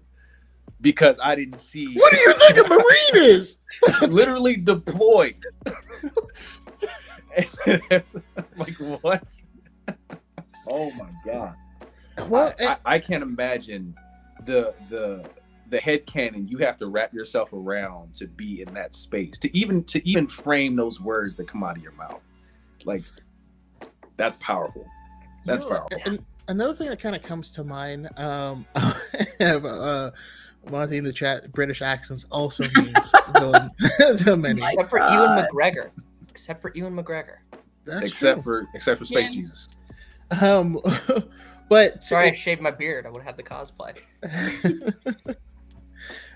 because I didn't see What are you think a marine is? literally deployed. like what? oh my god! Well, I, I, I can't imagine the the the headcanon you have to wrap yourself around to be in that space to even to even frame those words that come out of your mouth. Like that's powerful. That's You know, powerful. another thing that kind of comes to mind, um, I have uh, Monty in the chat. British accents also means villain to many. Except for God. Ewan McGregor. Except for Ewan McGregor. That's except true. for except for Space Yeah. Jesus. Um, but Sorry, I shaved my beard. I would have had the cosplay.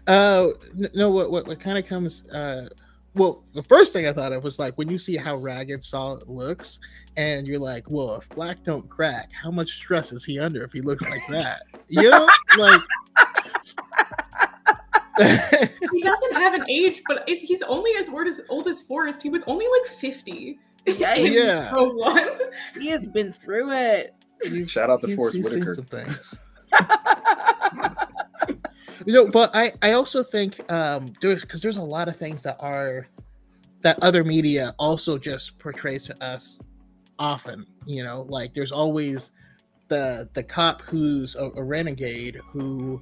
uh, no, what what, what kind of comes? Uh, well, the first thing I thought of was like when you see how ragged Saw looks, and you're like, well, if black don't crack, how much stress is he under if he looks like that? You know, like. He doesn't have an age, but if he's only as old as old as Forest, he was only like 50. Yeah, in Yeah. One. he has been through it. He's- Shout out to he's- Forest he's seen Whitaker. some things. you know, but I I also think um because there's a lot of things that are that other media also just portrays to us often. You know, like there's always the the cop who's a, a renegade who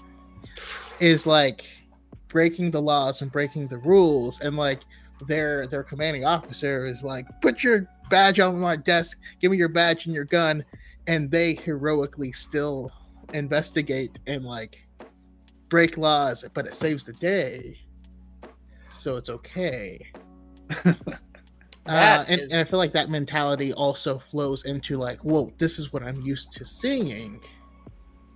is like breaking the laws and breaking the rules and like their their commanding officer is like put your badge on my desk. Give me your badge and your gun. And they heroically still investigate and like break laws but it saves the day. So it's okay. Uh, and, is- and i feel like that mentality also flows into like whoa this is what i'm used to seeing.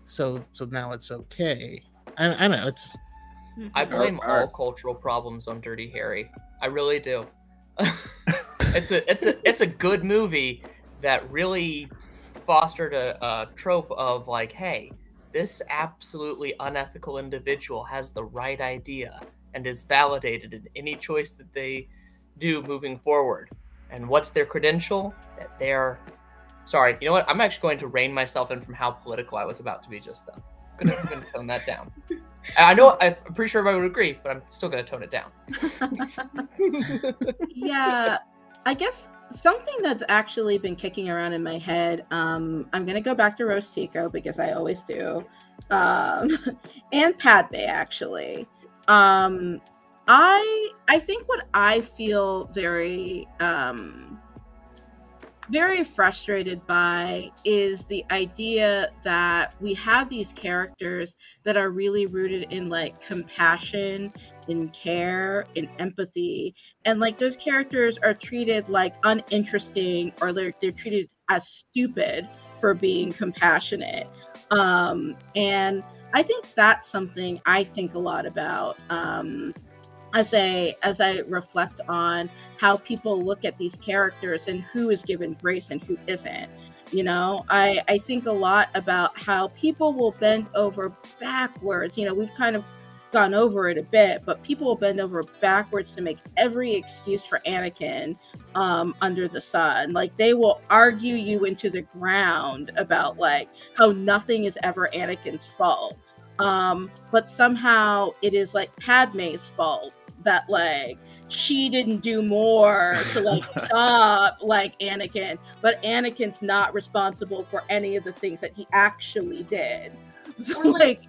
So so now it's okay i, I don't know it's hmm. I blame Alright. all cultural problems on Dirty Harry. I really do. it's a it's a it's a good movie that really fostered a, a trope of like, hey, this absolutely unethical individual has the right idea and is validated in any choice that they do moving forward. And what's their credential? That they're sorry, you know what? I'm actually going to rein myself in from how political I was about to be just then. I'm gonna, I'm gonna tone that down. I know I'm pretty sure everybody would agree, but I'm still gonna tone it down. yeah, I guess something that's actually been kicking around in my head. Um, I'm gonna go back to Rose Tico because I always do, um, and Padme actually. Um, I I think what I feel very um, very frustrated by is the idea that we have these characters that are really rooted in like compassion in care in empathy. And like those characters are treated like uninteresting or they're, they're treated as stupid for being compassionate. Um and i think that's something i think a lot about um as I as I reflect on how people look at these characters and who is given grace and who isn't. You know, I I think a lot about how people will bend over backwards. You know, we've kind of gone over it a bit, but people will bend over backwards to make every excuse for Anakin um, under the sun. Like they will argue you into the ground about like how nothing is ever Anakin's fault. Um, but somehow it is like Padme's fault that like she didn't do more to like stop like Anakin, but Anakin's not responsible for any of the things that he actually did. So Or, like, like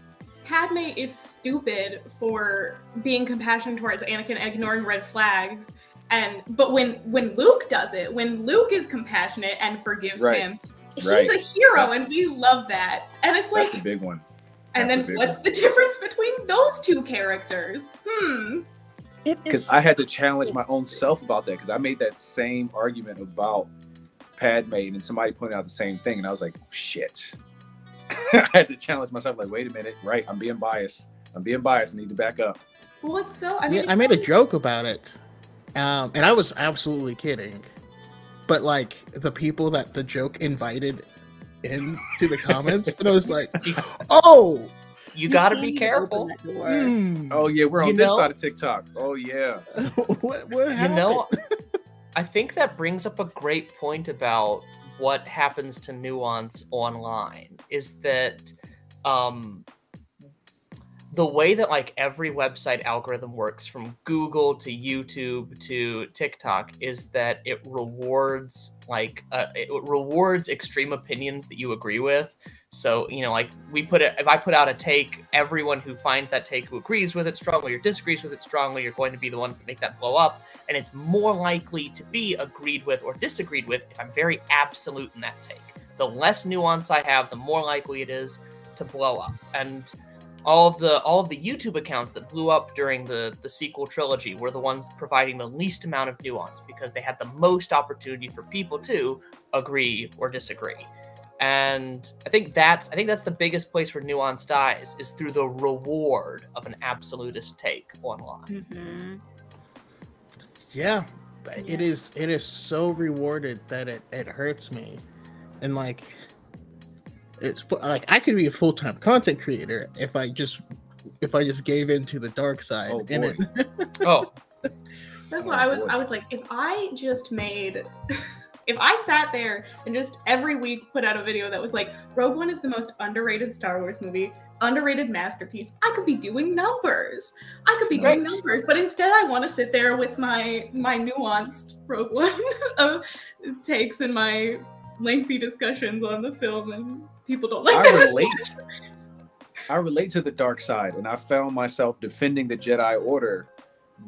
Padme is stupid for being compassionate towards Anakin and ignoring red flags. And but when when Luke does it, when Luke is compassionate and forgives Right. him, he's Right. a hero That's- and we love that. And it's like That's a big one. and that's a then what's one. the difference between those two characters? Hmm. It Because I had to challenge my own self about that because I made that same argument about Padme and somebody pointed out the same thing and I was like, shit. I had to challenge myself like, wait a minute, right? I'm being biased. I'm being biased. I need to back up. Well, it's so I mean yeah, I made a joke about it, um, and I was absolutely kidding. But like the people that the joke invited into the comments, and I was like, "Oh, you got to be careful. open that door. hmm, Oh yeah, we're on You this know- side of TikTok. Oh yeah. what, what You know, I think that brings up a great point about what happens to nuance online is that um the way that like every website algorithm works from Google to YouTube to TikTok is that it rewards like uh, it rewards extreme opinions that you agree with. So, you know, like we put it if I put out a take, everyone who finds that take who agrees with it strongly or disagrees with it strongly are going to be the ones that make that blow up and it's more likely to be agreed with or disagreed with if I'm very absolute in that take. The less nuance I have, the more likely it is to blow up. And all of the all of the YouTube accounts that blew up during the the sequel trilogy were the ones providing the least amount of nuance because they had the most opportunity for people to agree or disagree. And I think that's I think that's the biggest place where nuance dies is through the reward of an absolutist take online. Mhm. Yeah, it is. It is so rewarded that it it hurts me, and like, it's like I could be a full time content creator if I just if I just gave in to the dark side. Oh, and boy. it, Oh, That's Oh, what I was. boy. I was like, if I just made, if I sat there and just every week put out a video that was like, Rogue One is the most underrated Star Wars movie, underrated masterpiece, I could be doing numbers. I could be doing numbers, but instead I want to sit there with my my nuanced Rogue One of takes and my lengthy discussions on the film, and people don't like I that. relate. I relate to the dark side, and I found myself defending the Jedi Order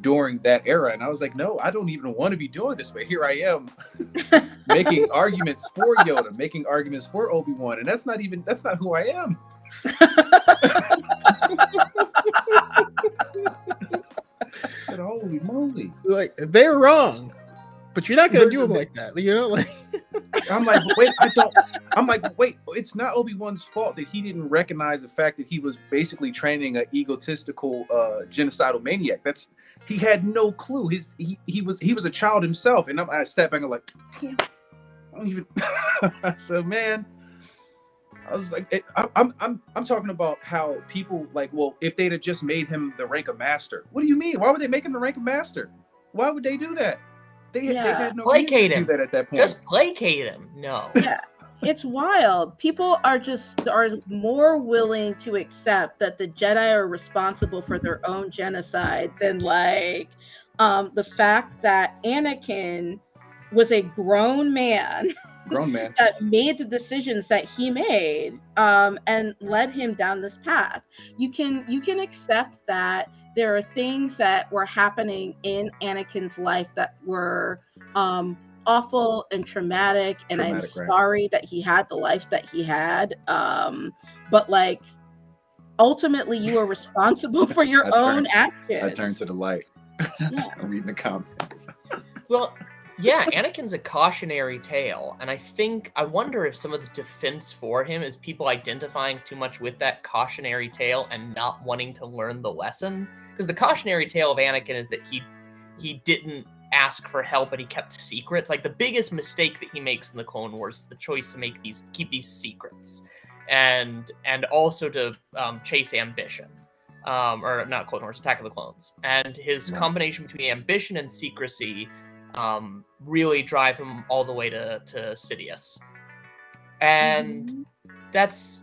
during that era. And I was like, no, I don't even want to be doing this, but here I am making arguments for Yoda, making arguments for Obi Wan, and that's not even that's not who I am. But holy moly! like they're wrong, but you're not gonna do them like that. You know, like I'm like, wait, I don't. I'm like, wait, it's not Obi Wan's fault that he didn't recognize the fact that he was basically training an egotistical, uh, genocidal maniac. That's he had no clue. His he, he was he was a child himself, and I'm, I step back and I'm like, damn, I don't even. so man, I was like, it, I, I'm I'm I'm talking about how people like, well, if they'd have just made him the rank of master, what do you mean? Why would they make him the rank of master? Why would they do that? They, they Yeah. had no Placate reason to him. do that at that point. Just placate him. No. Yeah. It's wild. People are just are more willing to accept that the Jedi are responsible for their own genocide than like um the fact that Anakin was a grown man Grown man. that made the decisions that he made um, and led him down this path you can you can accept that there are things that were happening in anakin's life that were um, awful and traumatic and i'm Traumatic, right. sorry that he had the life that he had um, but like ultimately you are responsible for your own turned- actions I turned to the light. Yeah. I'm reading the comments. Well, yeah, Anakin's a cautionary tale, and I think I wonder if some of the defense for him is people identifying too much with that cautionary tale and not wanting to learn the lesson. Because the cautionary tale of Anakin is that he he didn't ask for help and he kept secrets. Like the biggest mistake that he makes in the Clone Wars is the choice to make these keep these secrets, and and also to um, chase ambition. Um, or not Clone Wars, Attack of the Clones, and his Right. combination between ambition and secrecy um, really drive him all the way to to Sidious, and that's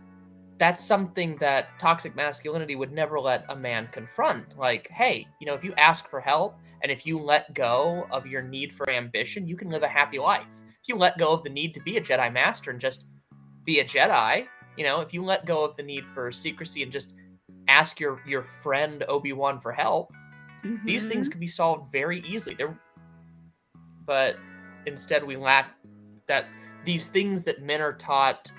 that's something that toxic masculinity would never let a man confront. Like, hey, you know, if you ask for help and if you let go of your need for ambition, you can live a happy life. If you let go of the need to be a Jedi Master and just be a Jedi, you know, if you let go of the need for secrecy and just ask your your friend Obi Wan for help, these things Mhm. can be solved very easily. They're, but instead we lack that these things that men are taught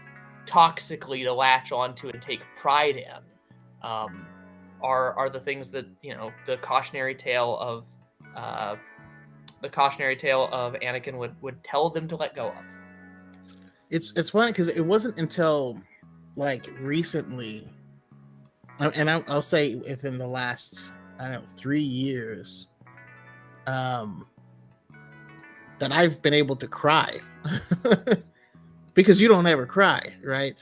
toxically to latch onto and take pride in um, are are the things that you know the cautionary tale of uh, the cautionary tale of Anakin would would tell them to let go of. it's it's funny because it wasn't until like recently uh, and I'll, I'll say within the last i don't know three years um that i've been able to cry. Because you don't ever cry right?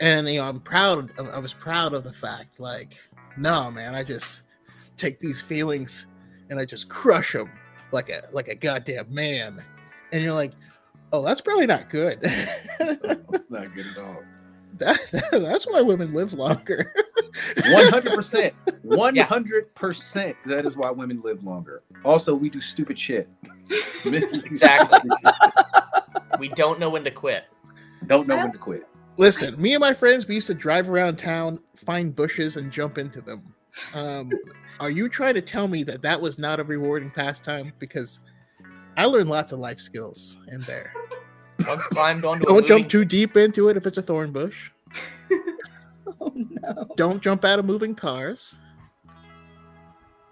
And you know i'm proud of, i was proud of the fact like no man i just take these feelings and i just crush them like a like a goddamn man and you're like oh that's probably not good That's not good at all. that, that's why women live longer One hundred percent. One hundred percent. That is why women live longer. Also, we do stupid shit. Men just do Exactly. stupid shit. We don't know when to quit. Don't know when to quit. listen me and my friends we used to drive around town find bushes and jump into them um are you trying to tell me that that was not a rewarding pastime? Because i learned lots of life skills in there. Once climbed onto don't moving jump too deep into it if it's a thorn bush. Oh no. Don't jump out of moving cars.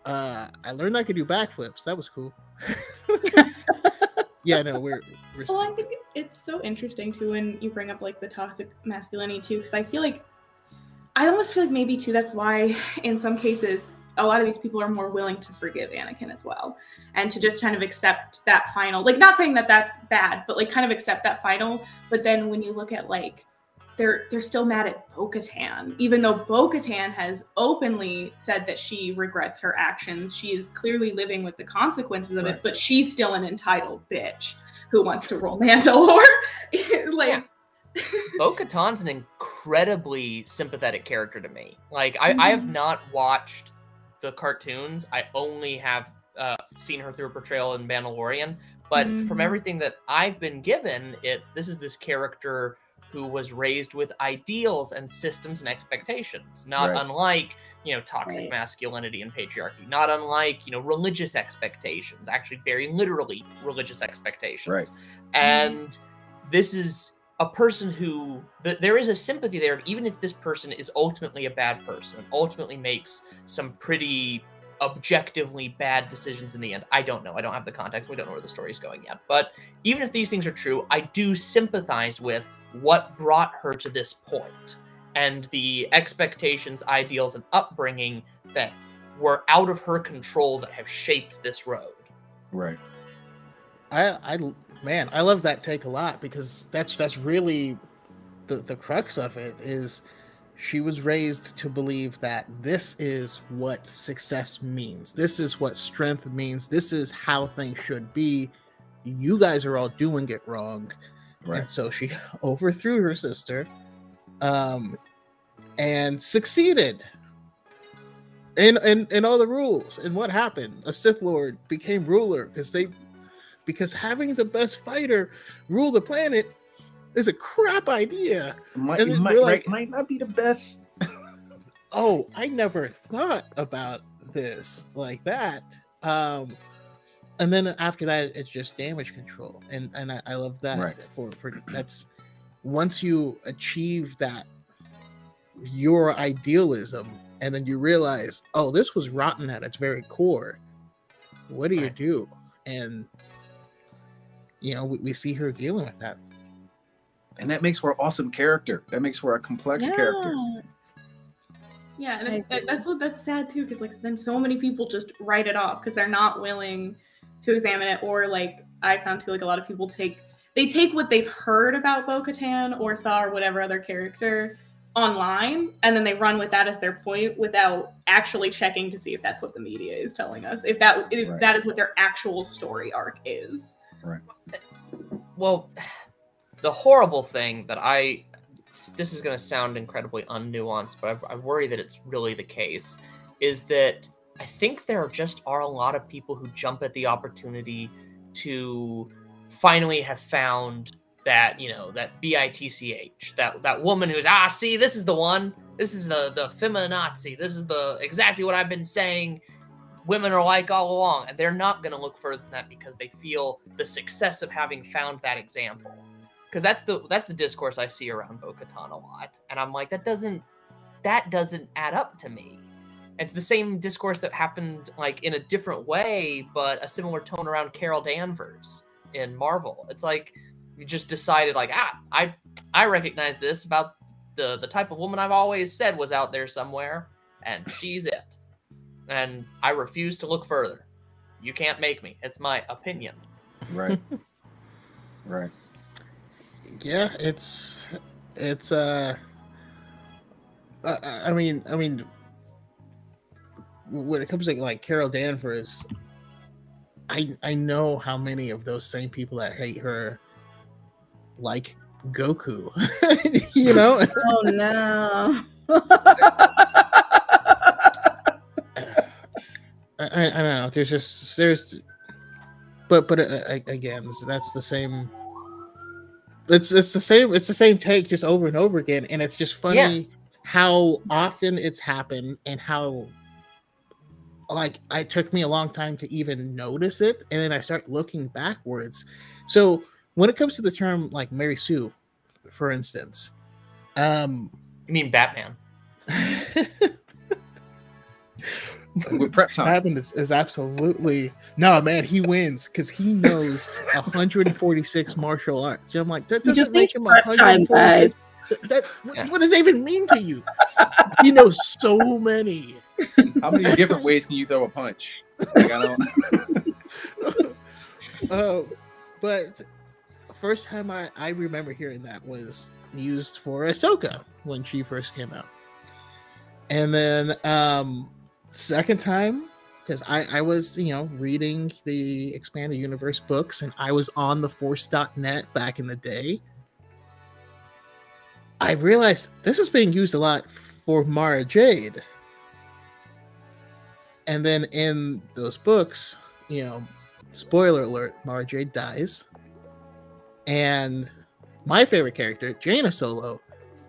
Uh i learned i could do backflips. That was cool. Yeah no we're we're Well, I think it's so interesting too when you bring up like the toxic masculinity too, because I feel like I almost feel like maybe too that's why in some cases a lot of these people are more willing to forgive Anakin as well. And to just kind of accept that final like not saying that that's bad but like kind of accept that final. But then when you look at like they're they're still mad at Bo-Katan even though Bo-Katan has openly said that she regrets her actions. She is clearly living with the consequences of Right. it but she's still an entitled bitch who wants to roll Mandalore. Like Bo Katan's an incredibly sympathetic character to me. Like, I, I have Mhm. not watched the cartoons, I only have uh, seen her through a portrayal in Mandalorian. But from Mhm. everything that I've been given, it's this is this character who was raised with ideals and systems and expectations, not Right. unlike you know toxic Right. masculinity and patriarchy, not unlike you know religious expectations, actually very literally religious expectations. Right. And this is a person who th- there is a sympathy there, even if this person is ultimately a bad person, and ultimately makes some pretty objectively bad decisions in the end. I don't know. I don't have the context. We don't know where the story's going yet. But even if these things are true, I do sympathize with what brought her to this point and the expectations, ideals, and upbringing that were out of her control that have shaped this road. Right. I, I, man, I love that take a lot because that's that's really the the crux of it is she was raised to believe that this is what success means. This is what strength means. This is how things should be. You guys are all doing it wrong. Right. And so she overthrew her sister um, and succeeded in, in, in all the rules. And what happened? A Sith Lord became ruler because they because having the best fighter rule the planet is a crap idea. Might, And it might, like- might not be the best. oh i never thought about this like that um and then after that it's just damage control and and i, I love that Right. for for that's once you achieve that your idealism and then you realize oh this was rotten at its very core what do you do and you know we, we see her dealing with that And that makes for an awesome character. That makes for a complex character. Yeah. Yeah, and I that's what that's sad too, because like then so many people just write it off because they're not willing to examine it, or like I found too, like a lot of people take they take what they've heard about Bo-Katan or saw or whatever other character online, and then they run with that as their point without actually checking to see if that's what the media is telling us, if that if Right. that is what their actual story arc is. Well, the horrible thing that I this is going to sound incredibly unnuanced, but I, I worry that it's really the case is that I think there just are a lot of people who jump at the opportunity to finally have found that you know that bitch that that woman who's ah see this is the one. This is the the feminazi. This is the exactly what I've been saying women are like all along and they're not going to look further than that because they feel the success of having found that example. Because that's the that's the discourse i see around bo-katan a lot and i'm like that doesn't that doesn't add up to me. It's the same discourse that happened like in a different way but a similar tone around carol danvers in marvel. It's like you just decided like ah i i recognize this about the the type of woman i've always said was out there somewhere and she's it and I refuse to look further. You can't make me. It's my opinion. Right. right. yeah it's it's uh I, I mean i mean when it comes to like carol danvers i i know how many of those same people that hate her like goku you know Oh no. I, I, I don't know. There's just there's but but uh, again that's the same. It's it's the same it's the same take just over and over again and it's just funny how often it's happened and how like it took me a long time to even notice it and then i start looking backwards. So when it comes to the term like mary sue for instance um You mean Batman? With prep time. happened is, is absolutely no man he wins because he knows 146 martial arts i'm like that doesn't make him need prep time, 146 Th- that what, Yeah. what does that even mean to you he knows so many How many different ways can you throw a punch? Like, I don't. uh, but first time I, I remember hearing that was used for Ahsoka when she first came out. And then um second time, because I, I was, you know, reading the expanded universe books and I was on the force.net back in the day. I realized this is being used a lot for Mara Jade. And then in those books, you know, spoiler alert, Mara Jade dies. And my favorite character, Jaina Solo,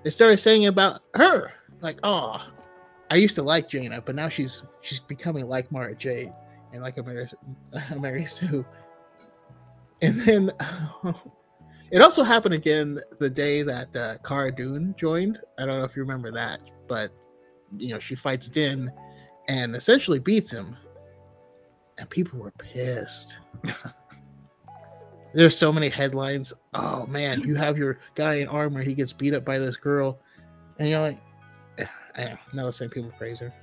they started saying about her. Like, oh, I used to like Jaina, but now she's she's becoming like Mara Jade and like a Mary, a Mary Sue. And then it also happened again the day that uh, Cara Dune joined. I don't know if you remember that, but you know she fights Din and essentially beats him, and people were pissed. There's so many headlines. Oh man, you have your guy in armor, he gets beat up by this girl, and you're like, I know, not the same people praise her.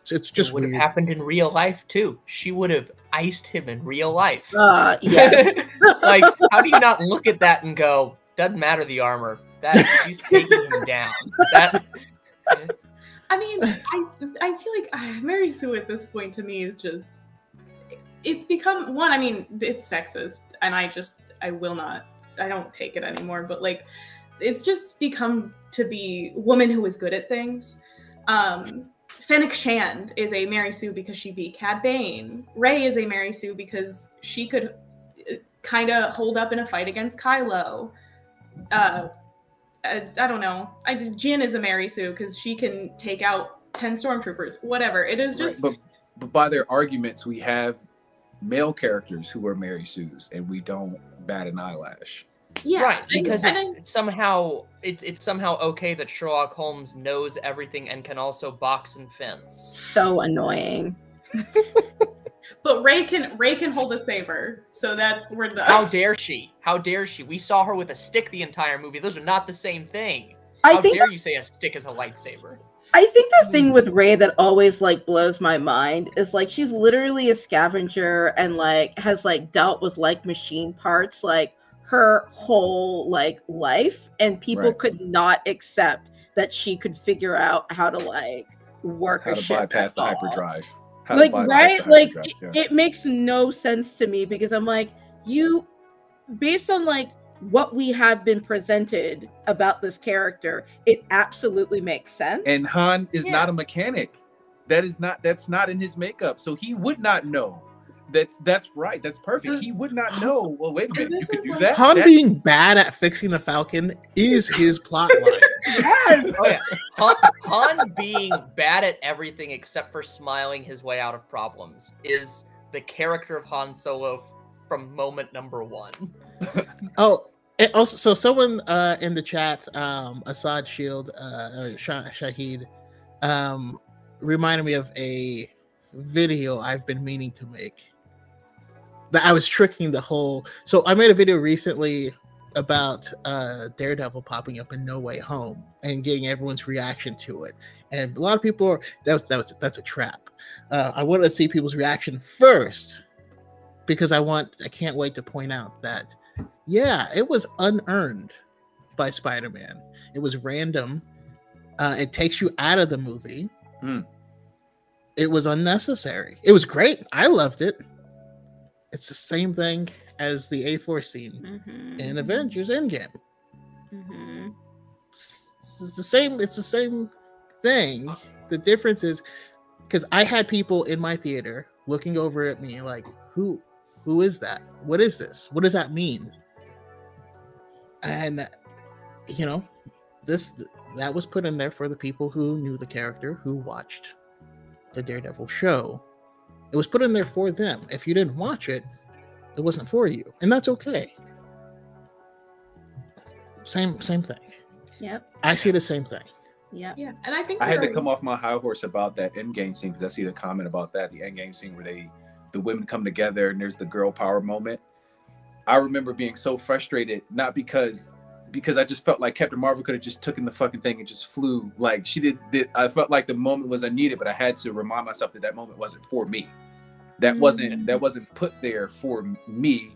It's, it's just it would weird. have happened in real life too. She would have iced him in real life. Uh, yeah. like, how do you not look at that and go, doesn't matter the armor. That she's taking him down. That I mean, I I feel like uh, Mary Sue at this point to me is just it's become one. I mean, it's sexist, and I just I will not. I don't take it anymore. But like, it's just become to be woman who is good at things. Um, Fennec Shand is a Mary Sue because she beat Cad Bane. Rey is a Mary Sue because she could kind of hold up in a fight against Kylo. Uh, I, I don't know. I Jyn is a Mary Sue because she can take out ten stormtroopers. Whatever. It is just. Right, but but by their arguments, we have male characters who are Mary Sues, and we don't bat an eyelash. Yeah, right because and it's somehow it's it's somehow okay that Sherlock Holmes knows everything and can also box and fence. So annoying. But Rey can Rey can hold a saber, so that's where the How dare she? How dare she? We saw her with a stick the entire movie. Those are not the same thing. I How think dare you say a stick is a lightsaber? I think the thing with Rey that always like blows my mind is like she's literally a scavenger and like has like dealt with like machine parts like her whole like life and people Right. could not accept that she could figure out how to like work How a to ship bypass the hyperdrive? How like right like hyperdrive, it, yeah. it makes no sense to me because i'm like you based on like what we have been presented about this character it absolutely makes sense And Han is Yeah. not a mechanic. That is not. That's not in his makeup. So he would not know. That's that's right. That's perfect. He would not know. Well, wait a minute. You could do like- that. Han That- being bad at fixing the Falcon is his plot line. yes Oh yeah, Han, Han being bad at everything except for smiling his way out of problems is the character of Han Solo f- from moment number one. Oh, and also, so someone uh, in the chat, um, Assad Shield, uh, uh, Shah- Shahid, um, reminded me of a video I've been meaning to make. That I was tricking the whole. So I made a video recently about uh, Daredevil popping up in No Way Home and getting everyone's reaction to it. And a lot of people are that was that was that's a trap. Uh, I wanted to see people's reaction first because I want I can't wait to point out that yeah, it was unearned by Spider-Man. It was random. Uh, it takes you out of the movie. Hmm. It was unnecessary. It was great. I loved it. It's the same thing as the A-Force scene Mhm. in Avengers Endgame. Mhm. It's it's the same. It's the same thing. The difference is because I had people in my theater looking over at me like, "Who, who is that? What is this? What does that mean?" And you know, this that was put in there for the people who knew the character, who watched the Daredevil show. It was put in there for them. If you didn't watch it, it wasn't for you, and that's okay. Same, same thing. yep I see the same thing. yep yeah, and I think I had to come off my high horse about that end game scene because I see the comment about that the end game scene where they the women come together and there's the girl power moment. I remember being so frustrated, not because because I just felt like Captain Marvel could have just taken the fucking thing and just flew. Like she did, did I felt like the moment was unneeded, but I had to remind myself that that moment wasn't for me. That mm. wasn't that wasn't put there for me.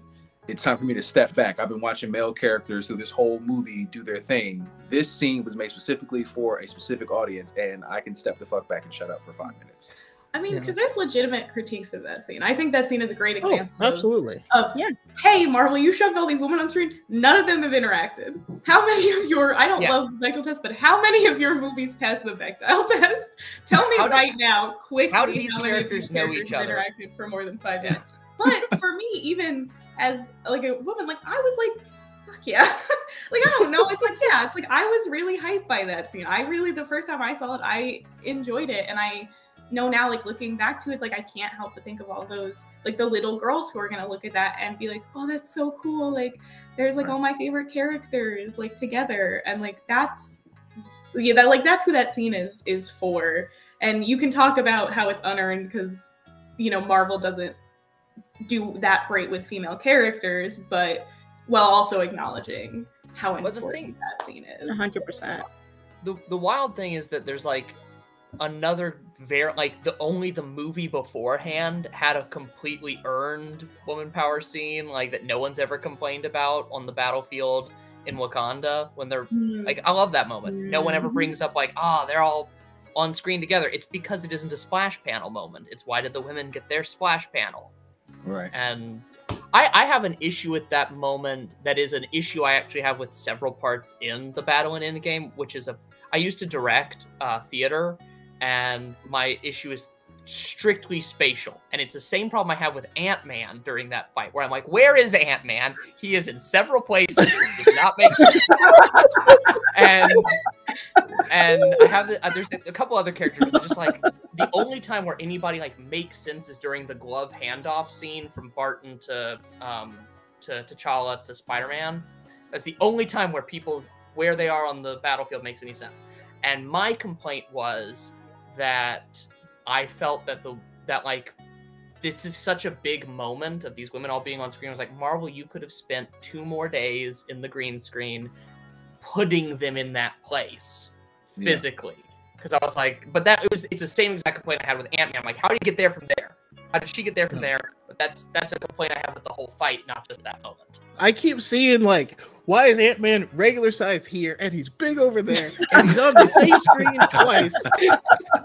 It's time for me to step back. I've been watching male characters through this whole movie do their thing. This scene was made specifically for a specific audience, and I can step the fuck back and shut up for five minutes. I mean, Yeah. because there's legitimate critiques of that scene. I think that scene is a great Oh, example. of- absolutely. Of, Yeah. hey, Marvel, you shoved all these women on screen. None of them have interacted. How many of your, I don't Yeah. love the Bechdel test, but how many of your movies pass the Bechdel test? Tell me How do- right now, quickly, how do these many of characters these know characters each other? interacted for more than five minutes. But for me, even as like a woman, like I was like, fuck yeah. like I don't know. It's like, yeah, it's like I was really hyped by that scene. I really the first time I saw it, I enjoyed it. And I know now, like looking back to it, it's like I can't help but think of all those like the little girls who are gonna look at that and be like, oh, that's so cool. Like there's like all my favorite characters like together. And like that's yeah, that like that's who that scene is is for. And you can talk about how it's unearned because you know Marvel doesn't do that great with female characters, but while also acknowledging how Well, the important thing- that scene is. 100% the the wild thing is that there's like another very like the only the movie beforehand had a completely earned woman power scene like that no one's ever complained about on the battlefield in Wakanda when they're Hmm. like I love that moment. No one ever Mhm. brings up like, ah, they're all on screen together. It's because it isn't a splash panel moment. It's why did the women get their splash panel? Right. And I, I have an issue with that moment that is an issue I actually have with several parts in the battle in Endgame, which is a I used to direct uh, theater, and my issue is strictly spatial. And it's the same problem I have with Ant Man during that fight, where I'm like, where is Ant Man? He is in several places. Does not make sense. and and I have the, uh, there's a couple other characters just like the only time where anybody like makes sense is during the glove handoff scene from Barton to um to T'Challa to Spider-Man. That's the only time where people where they are on the battlefield makes any sense. And my complaint was that I felt that the that like this is such a big moment of these women all being on screen. I was like, Marvel, you could have spent two more days in the green screen putting them in that place physically. Because I was like, but that it was it's the same exact complaint I had with Ant Man. I'm like, how do you get there from there? How did she get there from Yeah. there? But that's that's a complaint I have with the whole fight, not just that moment. I keep seeing like, why is Ant Man regular size here and he's big over there and he's on the same screen twice?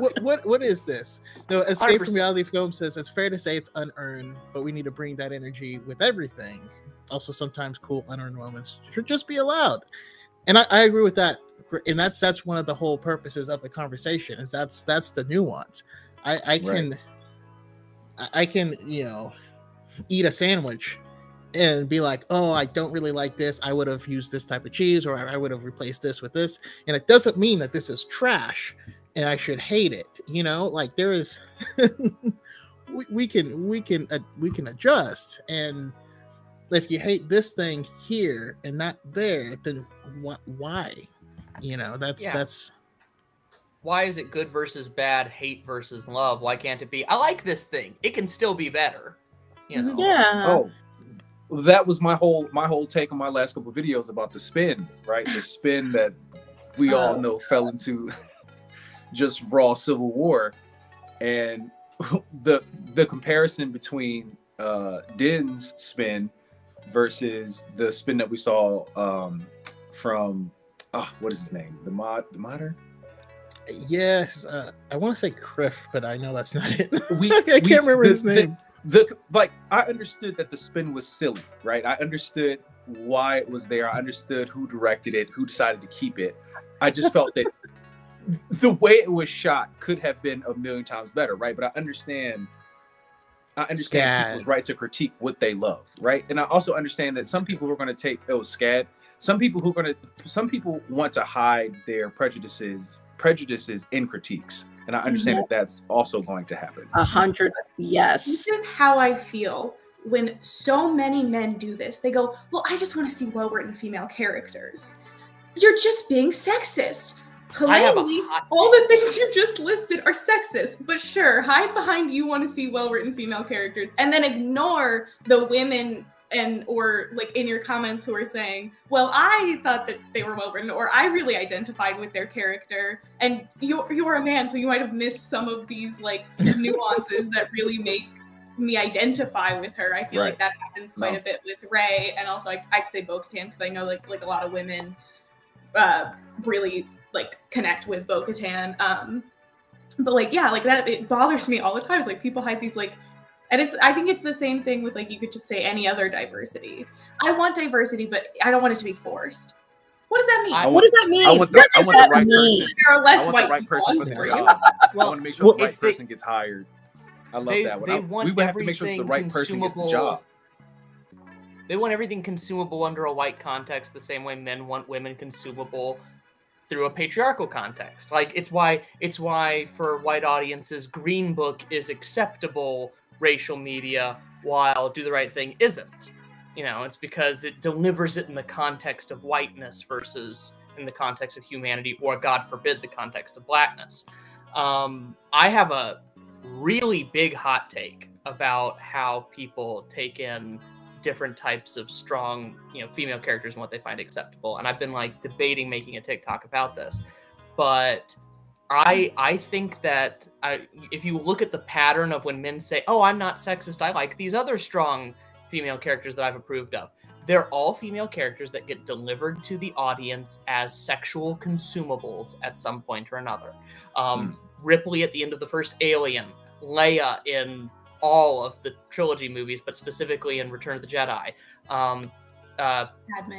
what what what is this? No, Escape from 100%. Reality Film says it's fair to say it's unearned, but we need to bring that energy with everything. Also, sometimes cool unearned moments should just be allowed, and I, I agree with that. And that's that's one of the whole purposes of the conversation. Is that's that's the nuance. I I can I- I can you know eat a sandwich and be like, oh, I don't really like this. I would have used this type of cheese, or I would have replaced this with this. And it doesn't mean that this is trash and I should hate it. You know, like there is, we, we can we can uh, we can adjust. And if you hate this thing here and not there, then what? Why? You know, that's Yeah. that's Why is it good versus bad, hate versus love? Why can't it be? I like this thing. It can still be better. You know. Yeah. Oh, that was my whole my whole take on my last couple videos about the spin, right? The spin that we all Oh. know fell into just raw civil war, and the the comparison between uh, Din's spin versus the spin that we saw um, from ah, what is his name? The mod, the modder. yes. Uh, I want to say Criff, but I know that's not it. We I can't we- remember the- his the- name. the like I understood that the spin was silly, right? I understood why it was there. I understood who directed it, who decided to keep it. I just felt that the way it was shot could have been a million times better, right? But I understand I understand Scad. people's right to critique what they love, right? And I also understand that some people who are going to take oh scad, some people who are going to some people want to hide their prejudices prejudices in critiques. And I understand that that's also going to happen. A hundred. Yes. This is how I feel when so many men do this. They go, Well, I just want to see well written female characters. You're just being sexist. I have a Plainly, hot all the things you just listed are sexist, but sure, hide behind you want to see well written female characters and then ignore the women and or like in your comments who are saying, Well, I thought that they were well written, or I really identified with their character, and you're you're a man, so you might have missed some of these like nuances that really make me identify with her. I feel Right. like that happens quite No. a bit with Rey, and also like I could say Bo-Katan because I know like like a lot of women uh, really like connect with Bo-Katan. Um, but like yeah, like that it bothers me all the time. It's like people hide these like, and it's I think it's the same thing with like you could just say any other diversity. I want diversity, but I don't want it to be forced. What does that mean? I What does that mean? I want the, what I does want the that right mean? person. there are less want white right people person on for the screen. job. I want to make sure well, the right it's the- person gets hired. I love They- that one. they I- want we would have to make sure that the everything right person gets the consumable. job. They want everything consumable under a white context the same way men want women consumable through a patriarchal context. Like it's why it's why for white audiences Green Book is acceptable racial media while Do the Right Thing isn't. You know, it's because it delivers it in the context of whiteness versus in the context of humanity or God forbid the context of blackness. Um, I have a really big hot take about how people take in different types of strong, you know, female characters and what they find acceptable. And I've been like debating making a TikTok about this. But I I think that I, if you look at the pattern of when men say, "Oh, I'm not sexist. I like these other strong female characters that I've approved of." they're all female characters that get delivered to the audience as sexual consumables at some point or another. Um, Ripley at the end of the first Alien, Leia in all of the trilogy movies, but specifically in Return of the Jedi. Um, uh,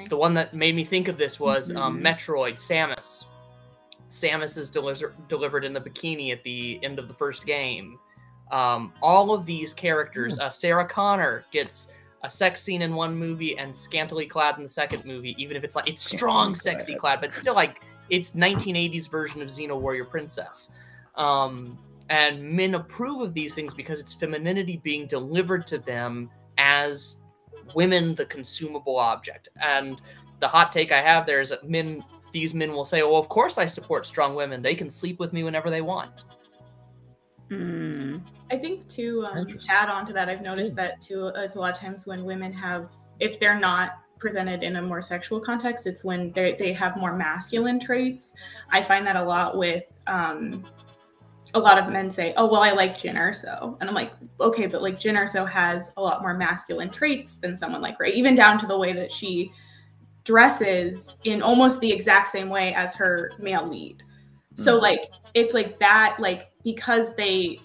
the one that made me think of this was um, Mhm. Metroid Samus. Samus is deliver- delivered in the bikini at the end of the first game. Um, all of these characters, uh, Sarah Connor gets a sex scene in one movie and scantily clad in the second movie, even if it's like it's strong, sexy clad. clad, but still like it's 1980s version of Xena Warrior Princess. Um, and men approve of these things because it's femininity being delivered to them as women the consumable object and the hot take i have there is that men these men will say well of course i support strong women they can sleep with me whenever they want Mm. I think too, um, to add on to that, I've noticed that too. It's a lot of times when women have, if they're not presented in a more sexual context, it's when they they have more masculine traits. I find that a lot with. Um, a lot of men say, "Oh, well, I like Jyn Erso," and I'm like, "Okay, but like Jyn Erso has a lot more masculine traits than someone like Rey, even down to the way that she dresses in almost the exact same way as her male lead." So Mhm. like it's like that like because they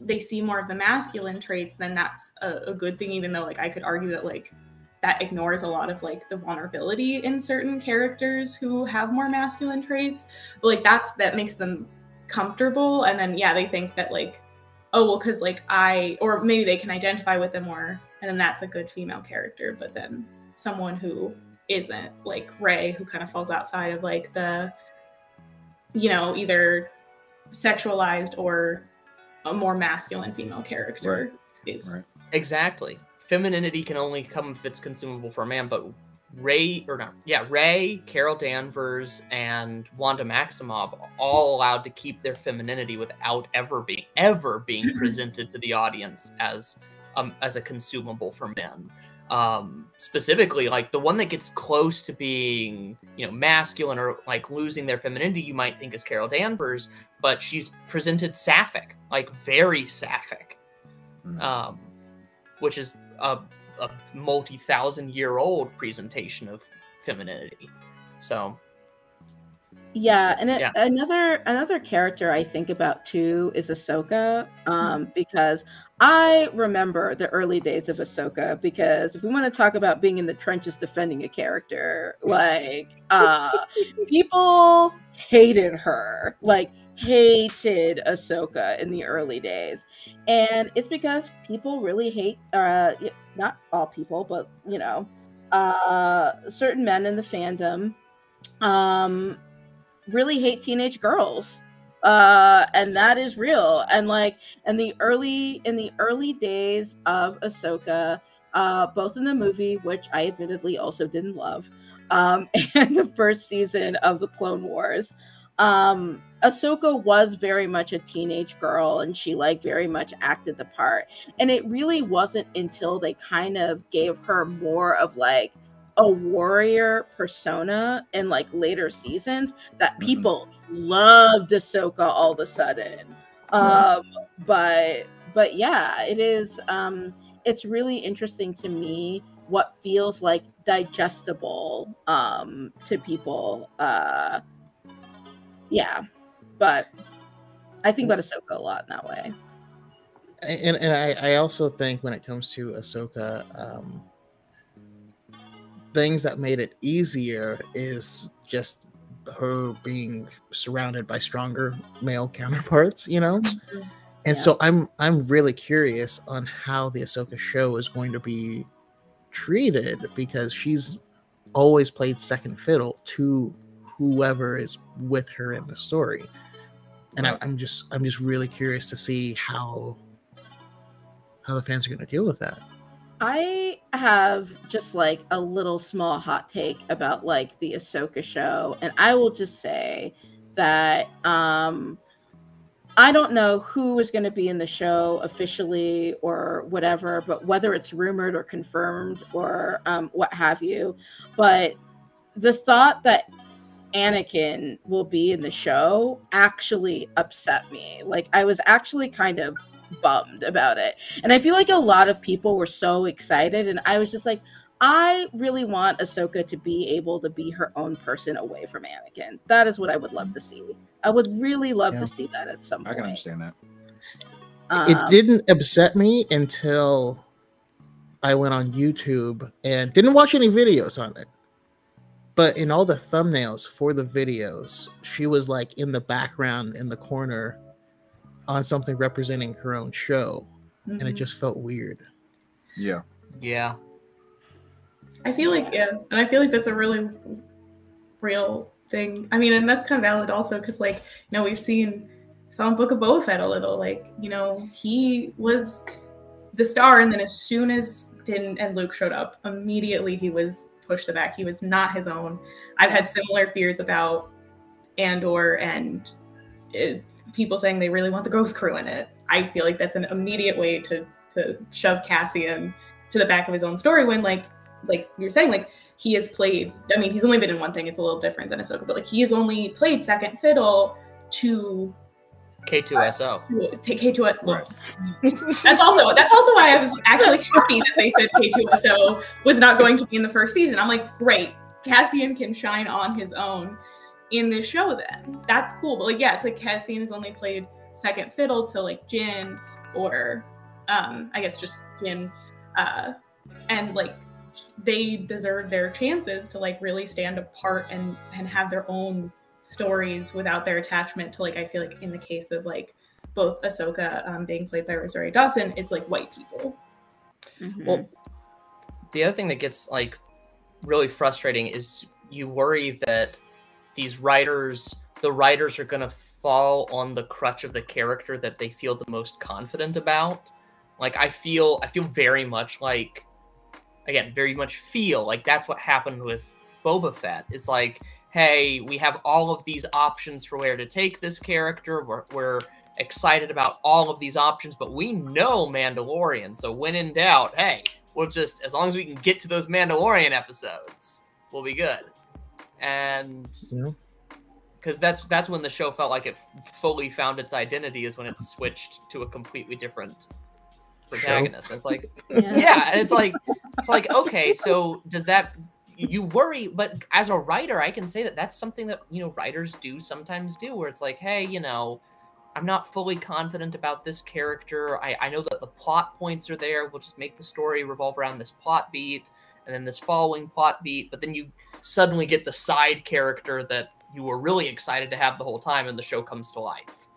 they see more of the masculine traits then that's a, a good thing even though like i could argue that like that ignores a lot of like the vulnerability in certain characters who have more masculine traits but like that's that makes them comfortable and then yeah they think that like oh well because like i or maybe they can identify with them more and then that's a good female character but then someone who isn't like rey who kind of falls outside of like the you know, either sexualized or a more masculine female character is Right. exactly femininity can only come if it's consumable for a man but rey or not yeah rey carol danvers and wanda maximoff all allowed to keep their femininity without ever being ever being presented to the audience as um as a consumable for men um specifically like the one that gets close to being you know masculine or like losing their femininity you might think is carol danvers but she's presented sapphic like very sapphic Mhm. um which is a, a multi-thousand year old presentation of femininity so Yeah, and it, Yeah. another another character I think about too is Ahsoka, um, because I remember the early days of Ahsoka. Because if we want to talk about being in the trenches defending a character, like uh, people hated her, like hated Ahsoka in the early days, and it's because people really hate, uh, not all people, but you know, uh, certain men in the fandom. Um, really hate teenage girls uh and that is real and like in the early in the early days of ahsoka uh both in the movie which i admittedly also didn't love um and the first season of the clone wars um ahsoka was very much a teenage girl and she like very much acted the part and it really wasn't until they kind of gave her more of like a warrior persona in like later seasons that Mhm. people loved Ahsoka all of a sudden. Um, but but yeah, it is um it's really interesting to me what feels like digestible um to people. Uh yeah. But I think about Ahsoka a lot in that way. and and I, I also think when it comes to Ahsoka, um, things that made it easier is just her being surrounded by stronger male counterparts, you know. And Yeah. so I'm I'm really curious on how the Ahsoka show is going to be treated because she's always played second fiddle to whoever is with her in the story. And I, I'm just I'm just really curious to see how how the fans are going to deal with that. I have just like a little small hot take about like the Ahsoka show, and I will just say that um I don't know who is going to be in the show officially or whatever, but whether it's rumored or confirmed or um, what have you. But the thought that Anakin will be in the show actually upset me. Like, I was actually kind of bummed about it. And I feel like a lot of people were so excited, and I was just like, I really want Ahsoka to be able to be her own person away from Anakin. That is what I would love to see. I would really love Yeah. to see that at some point. I point. can understand that. it Um, didn't upset me until I went on YouTube and didn't watch any videos on it. But in all the thumbnails for the videos, she was like in the background in the corner on something representing her own show. And it Mhm. just felt weird. Yeah. Yeah. I feel like yeah, and I feel like that's a really real thing. I mean, and that's kind of valid also because like you know we've seen saw Book of Boba Fett a little like you know he was the star, and then as soon as Din and Luke showed up, immediately he was pushed the back. He was not his own. I've had similar fears about Andor and it, people saying they really want the Ghost Crew in it. I feel like that's an immediate way to to shove Cassian to the back of his own story when like like you're saying like he has played i mean he's only been in one thing it's a little different than ahsoka but like he has only played second fiddle to K2SO. to take k2 Right. that's also that's also why i was actually happy that they said k2so was not going to be in the first season. I'm like great. Cassian can shine on his own in this show then. That's cool. But like yeah it's like cassian has only played second fiddle to like jyn or um i guess just jyn uh and like they deserve their chances to like really stand apart and and have their own stories without their attachment to like I feel like in the case of like both Ahsoka um, being played by Rosario Dawson, it's like white people. mhm. Well, the other thing that gets like really frustrating is you worry that these writers, the writers are going to fall on the crutch of the character that they feel the most confident about. Like I feel, I feel very much like, again, very much feel like that's what happened with Boba Fett. It's like, hey, we have all of these options for where to take this character. We're, we're excited about all of these options, but we know Mandalorian. So when in doubt, hey, we'll just as long as we can get to those Mandalorian episodes, we'll be good. And Yeah. because that's that's when the show felt like it fully found its identity is when it switched to a completely different protagonist. It's like yeah. yeah, and it's like it's like okay, so does that you worry? But as a writer, I can say that that's something that you know writers do sometimes do, where it's like, hey, you know, I'm not fully confident about this character. I I know that the plot points are there. We'll just make the story revolve around this plot beat and then this following plot beat, but then you suddenly get the side character that you were really excited to have the whole time, and the show comes to life.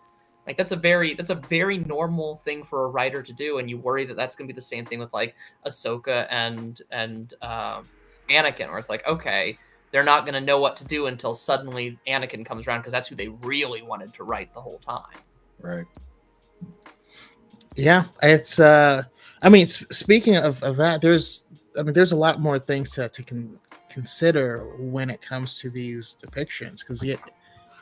Like that's a very that's a very normal thing for a writer to do, and you worry that that's going to be the same thing with like Ahsoka and and um, Anakin, where it's like, okay, they're not going to know what to do until suddenly Anakin comes around because that's who they really wanted to write the whole time. Right. Yeah, it's uh I mean speaking of, of that, there's I mean there's a lot more things to, to con- consider when it comes to these depictions because it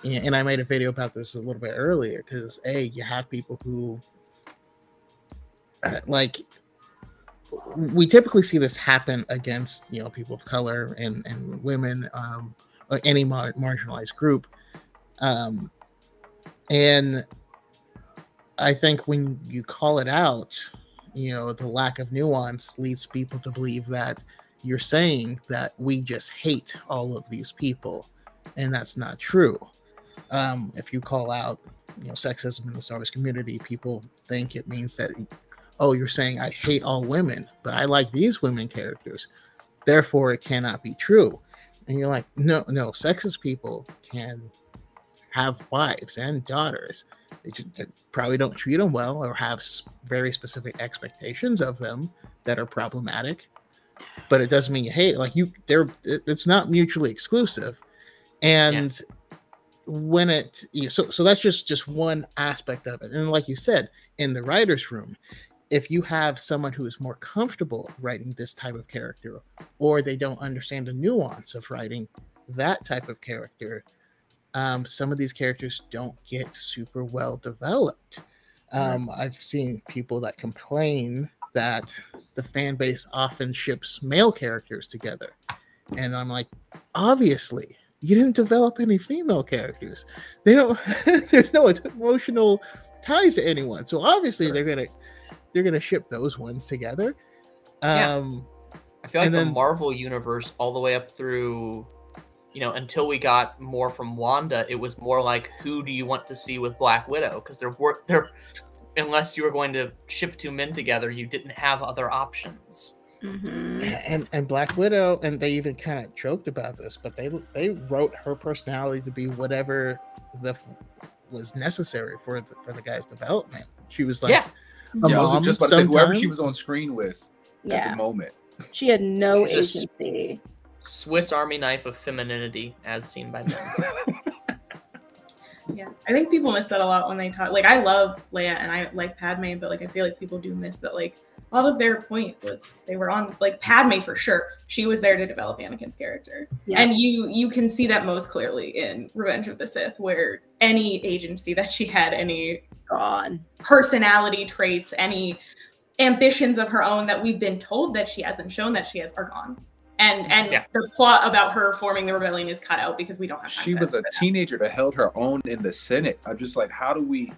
and I made a video about this a little bit earlier because a you have people who uh, like we typically see this happen against you know people of color and and women um or any mar- marginalized group um and I think when you call it out, you know, the lack of nuance leads people to believe that you're saying that we just hate all of these people, and that's not true. Um, if you call out, you know, sexism in the service community, people think it means that, oh, you're saying I hate all women, but I like these women characters, therefore it cannot be true. And you're like, no, no, sexist people can have wives and daughters. They, ju- they probably don't treat them well or have very specific expectations of them that are problematic. But it doesn't mean you hate it. like you they're it's not mutually exclusive. And when it you know, so so that's just just one aspect of it. And like you said in the writers room if you have someone who is more comfortable writing this type of character or they don't understand the nuance of writing that type of character um, some of these characters don't get super well developed. Um, I've seen people that complain that the fan base often ships male characters together. And I'm like, obviously, you didn't develop any female characters. They don't, there's no emotional ties to anyone. So obviously they're gonna they're gonna ship those ones together. Yeah. Um I feel like And the then- Marvel universe, all the way up through, you know, until we got more from Wanda, it was more like, who do you want to see with Black Widow? Because there were there, unless you were going to ship two men together, you didn't have other options. hmm and and Black Widow, and they even kind of joked about this, but they they wrote her personality to be whatever the was necessary for the, for the guy's development. She was like, yeah, a yeah, I was just about to say whoever she was on screen with at the moment. she had no She's agency. Swiss Army knife of femininity, as seen by men. Yeah, I think people miss that a lot when they talk. Like, I love Leia and I like Padme, but like, I feel like people do miss that. Like, a lot of their point was they were on like Padme for sure. She was there to develop Anakin's character, Yeah. and you you can see that most clearly in Revenge of the Sith, where any agency that she had, any Gone. personality traits, any ambitions of her own that we've been told that she hasn't shown that she has are gone. And and Yeah. the plot about her forming the rebellion is cut out because we don't have time. she was a teenager that held her own in the Senate. I'm just like, how do we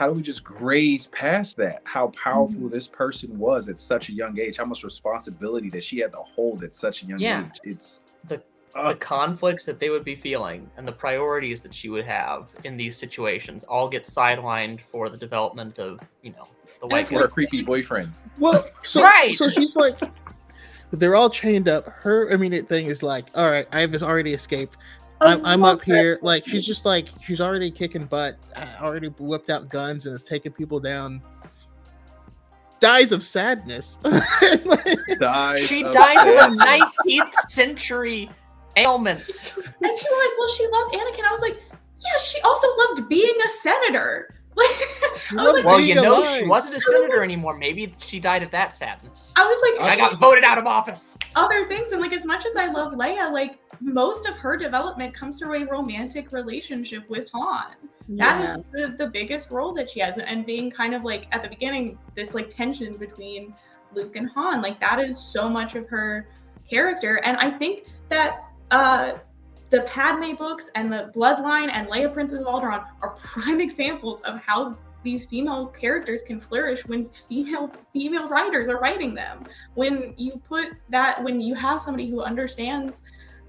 how do we just graze past that? How powerful Mm-hmm. this person was at such a young age, how much responsibility that she had to hold at such a young Yeah. age. It's The- uh, the conflicts that they would be feeling and the priorities that she would have in these situations all get sidelined for the development of, you know, the white for her creepy boyfriend. well, so Right. so she's like, they're all chained up. Her immediate thing is like, all right, I've already escaped. I'm, I'm up here. Like she's just like she's already kicking butt. uh, Already whipped out guns and is taking people down. Dies of sadness. Dies She of dies of a 19th century ailment. And people were like, well, she loved Anakin. I was like, yeah, she also loved being a senator. Like, I was like, Well, you know, alive. she wasn't a senator anymore. Maybe she died of that sadness. I was like, I got voted out of office. other things. And like, as much as I love Leia, like most of her development comes through a romantic relationship with Han. That Yeah. is the, the biggest role that she has. And being kind of like at the beginning, this like tension between Luke and Han, like that is so much of her character. And I think that uh the Padme books and the Bloodline and Leia Princess of Alderaan are prime examples of how these female characters can flourish when female female writers are writing them. When you put that when you have somebody who understands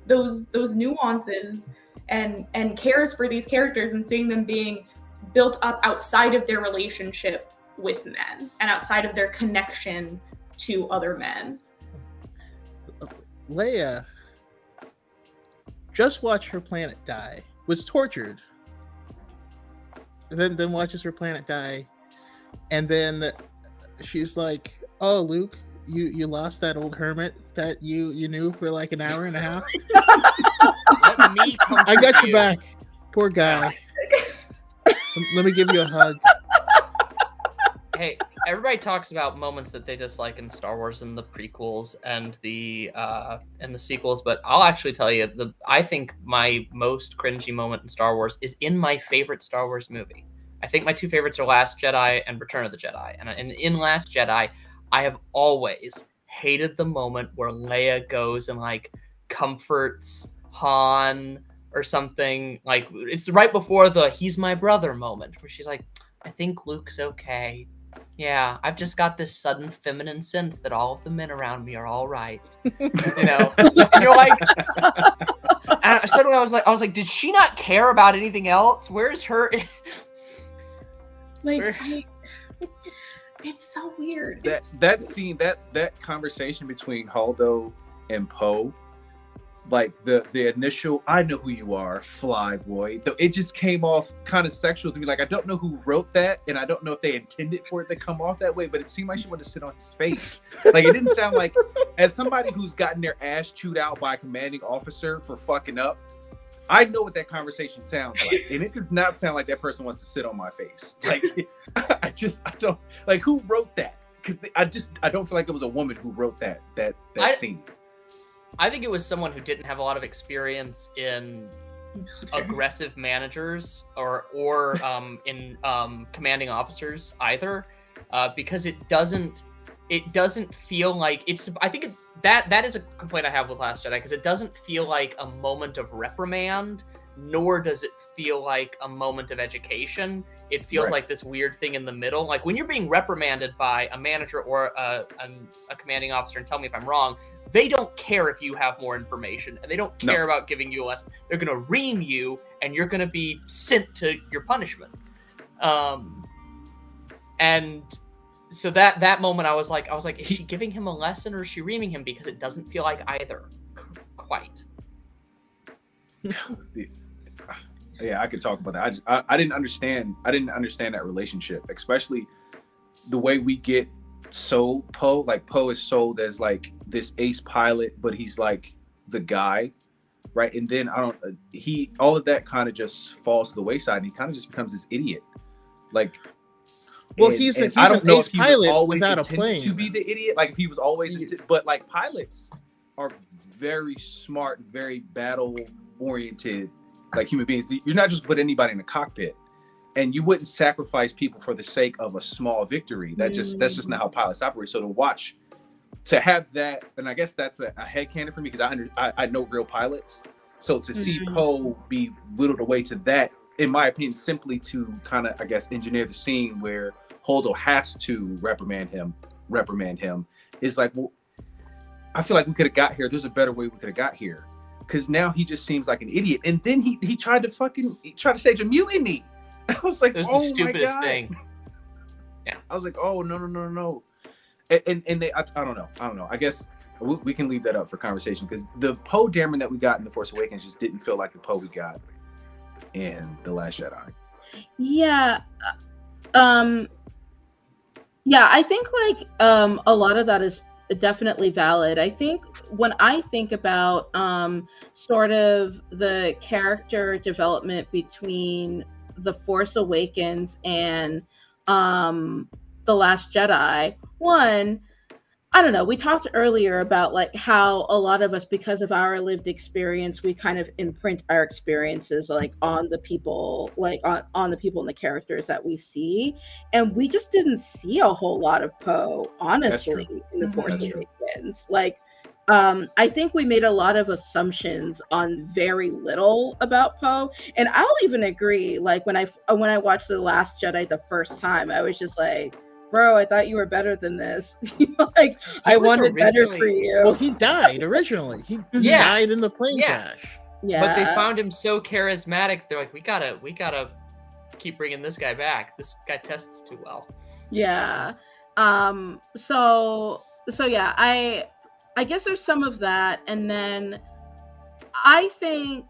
those those nuances and and cares for these characters and seeing them being built up outside of their relationship with men and outside of their connection to other men. Leia just watch her planet die. Was tortured. Then then watches her planet die, and then she's like, "Oh, Luke, you you lost that old hermit that you you knew for like an hour and a half. Let me come I got your back. Poor guy. Let me give you a hug." Hey, everybody talks about moments that they dislike in Star Wars and the prequels and the uh and the sequels, but I'll actually tell you the I think my most cringy moment in Star Wars is in my favorite Star Wars movie. I think my two favorites are Last Jedi and Return of the Jedi. And, and in Last Jedi, I have always hated the moment where Leia goes and like comforts Han or something. Like it's right before the "he's my brother" moment, where she's like, "I think Luke's okay." Yeah, I've just got this sudden feminine sense that all of the men around me are all right. You know, and you're like, and I- suddenly I was like, I was like, did she not care about anything else? Where's her? Like Where- I, it's so weird. that It's- that scene that that conversation between Holdo and Poe like the the initial I know who you are fly boy though it just came off kind of sexual to me like I don't know who wrote that and I don't know if they intended for it to come off that way but it seemed like she wanted to sit on his face like it didn't sound like as somebody who's gotten their ass chewed out by a commanding officer for fucking up I know what that conversation sounds like, and it does not sound like that person wants to sit on my face. Like, I just, I don't like who wrote that because I just, I don't feel like it was a woman who wrote that that that I- scene. I think it was someone who didn't have a lot of experience in aggressive managers or or um, in um, commanding officers either, uh, because it doesn't it doesn't feel like it's. I think it, that that is a complaint I have with Last Jedi because it doesn't feel like a moment of reprimand, nor does it feel like a moment of education. It feels Right. like this weird thing in the middle. Like when you're being reprimanded by a manager or a, a, a commanding officer, and tell me if I'm wrong, they don't care if you have more information and they don't No. care about giving you a lesson. They're going to ream you and you're going to be sent to your punishment. Um, and so that that moment, I was like, I was like, is she giving him a lesson or is she reaming him? Because it doesn't feel like either, quite. yeah, I could talk about that. I, just, I I didn't understand. I didn't understand that relationship, especially the way we get sold Poe. Like Poe is sold as like this ace pilot, but he's like the guy, right? And then I don't. Uh, he all of that kind of just falls to the wayside, and he kind of just becomes this idiot. Like, Well, and- he's a- he's I don't an know ace if he was pilot always without a intended to be the idiot. Like if he was always, Ye- inti- but like pilots are very smart, very battle oriented, like human beings. You're not just put anybody in the cockpit, and you wouldn't sacrifice people for the sake of a small victory. That just that's just not how pilots operate. So to watch, to have that, and I guess that's a, a headcanon for me because I, under, I I know real pilots. So to see Mhm. Poe be whittled away to that, in my opinion, simply to kind of I guess engineer the scene where Holdo has to reprimand him, reprimand him, is like, well, I feel like we could have got here. There's a better way we could have got here. Cause now he just seems like an idiot. And then he he tried to fucking he tried to stage a mutiny. I was like, It was oh the my stupidest God. thing. I was like, oh no no no no, and and, and they I, I don't know I don't know. I guess we, we can leave that up for conversation because the Poe Dameron that we got in the Force Awakens just didn't feel like the Poe we got in the Last Jedi. Yeah. uh, Um yeah, I think like um a lot of that is definitely valid. I think when I think about um sort of the character development between The Force Awakens and um The Last Jedi, one I don't know. We talked earlier about like how a lot of us, because of our lived experience, we kind of imprint our experiences like on the people, like on, on the people and the characters that we see. And we just didn't see a whole lot of Poe, honestly, in the Mhm. Force Awakens. Like, um, I think we made a lot of assumptions on very little about Poe, and I'll even agree. Like when I when I watched the Last Jedi the first time, I was just like, "Bro, I thought you were better than this. like I wanted better for you." Well, he died originally. He, he Yeah. died in the plane Yeah. crash. yeah, But they found him so charismatic. They're like, we gotta, we gotta keep bringing this guy back. This guy tests too well. yeah. Um. So so yeah, I I guess there's some of that, and then I think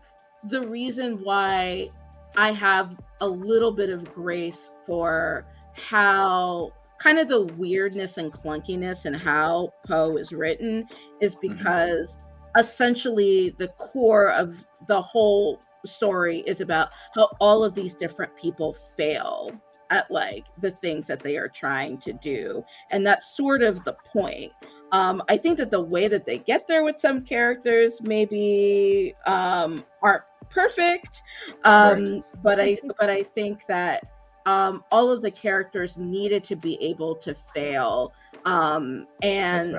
the reason why I have a little bit of grace for how kind of the weirdness and clunkiness and how Poe is written is because essentially the core of the whole story is about how all of these different people fail at like the things that they are trying to do. And that's sort of the point. Um i think that the way that they get there with some characters maybe um aren't perfect um but i but i think that um all of the characters needed to be able to fail um and.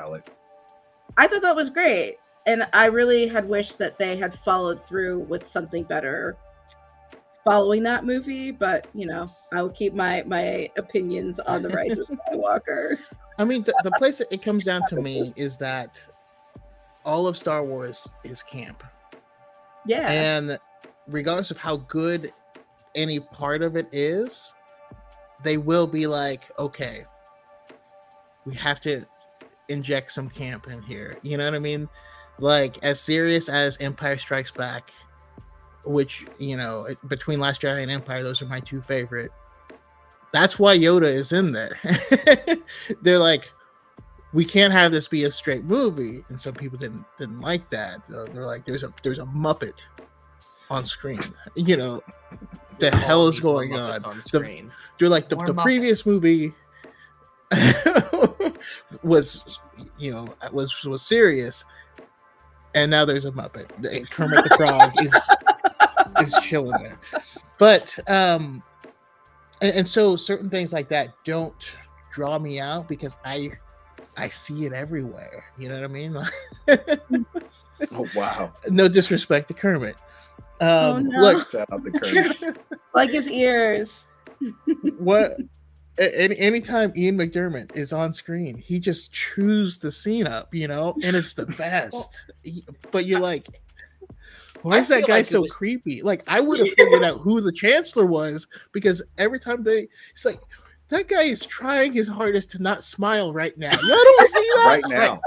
I thought that was great. And I really had wished that they had followed through with something better following that movie, but you know, I will keep my my opinions on the Rise of Skywalker. I mean, the, the place it comes down to me is that all of Star Wars is camp. Yeah. And regardless of how good any part of it is, they will be like, okay, we have to inject some camp in here. You know what I mean? Like as serious as Empire Strikes Back, which you know between Last Jedi and Empire, those are my two favorite. That's why Yoda is in there. They're like, we can't have this be a straight movie, and some people didn't didn't like that. They're like, there's a there's a Muppet on screen. You know, the All hell is going on? Muppets on? The- screen. They're like the, More the previous movie was you know was was serious. And now there's a muppet. Kermit the frog is is chilling there. But um and, and so certain things like that don't draw me out because i i see it everywhere. You know what i mean? Oh wow! no disrespect to kermit um Oh, no. look Shout out to Kurt. like his ears. what any anytime Ian McDiarmid is on screen, he just chews the scene up, you know, and it's the best. He- but you're like, why is that guy like so was- creepy? Like I would have figured out who the chancellor was because every time they, it's like that guy is trying his hardest to not smile right now. Y'all don't see that? Right now.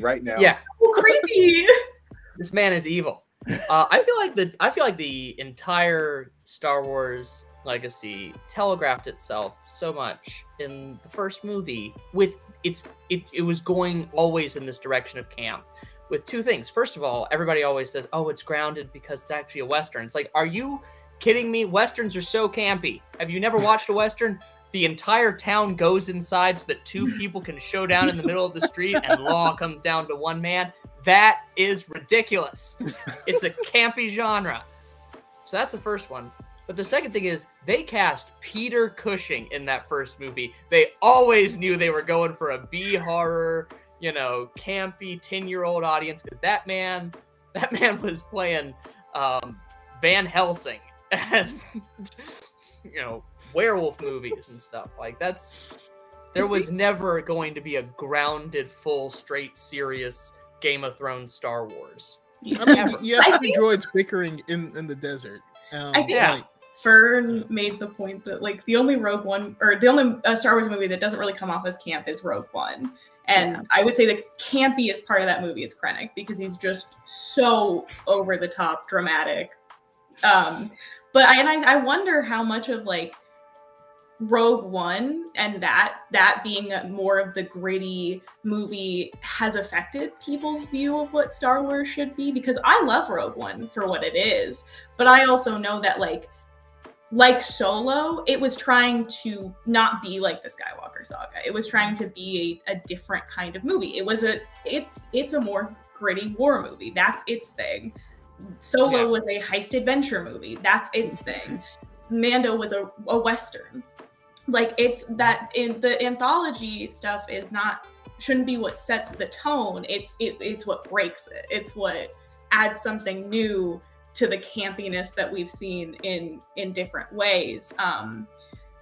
Right now. Yeah, Oh, creepy. this man is evil. Uh, I feel like the I feel like the entire Star Wars legacy telegraphed itself so much in the first movie with it's it, it was going always in this direction of camp with two things. First of all, everybody always says, "Oh, it's grounded because it's actually a western." It's like, "Are you kidding me? Westerns are so campy. Have you never watched a western?" The entire town goes inside so that two people can show down in the middle of the street and law comes down to one man. That is ridiculous. It's a campy genre. So that's the first one. But the second thing is they cast Peter Cushing in that first movie. They always knew they were going for a B horror, you know, campy 10-year-old audience because that man, that man was playing um, Van Helsing and you know, werewolf movies and stuff. Like that's there was never going to be a grounded, full, straight, serious Game of Thrones Star Wars. I mean, Ever. you have I three droids bickering in in the desert. Um, I think- Yeah. like, Fern made the point that like the only Rogue One or the only uh, Star Wars movie that doesn't really come off as camp is Rogue One. And Yeah. I would say the campiest part of that movie is Krennic because he's just so over the top dramatic. Um, but I, and I, I wonder how much of like Rogue One and that that being more of the gritty movie has affected people's view of what Star Wars should be because I love Rogue One for what it is, but I also know that like like Solo, it was trying to not be like the Skywalker saga. It was trying to be a, a different kind of movie. It was a it's it's a more gritty war movie. That's its thing. Solo Yeah. was a heist adventure movie. That's its mm-hmm. thing. Mando was a, a western. Like it's that in the anthology stuff is not shouldn't be what sets the tone. It's it, it's what breaks it. It's what adds something new to the campiness that we've seen in in different ways. Um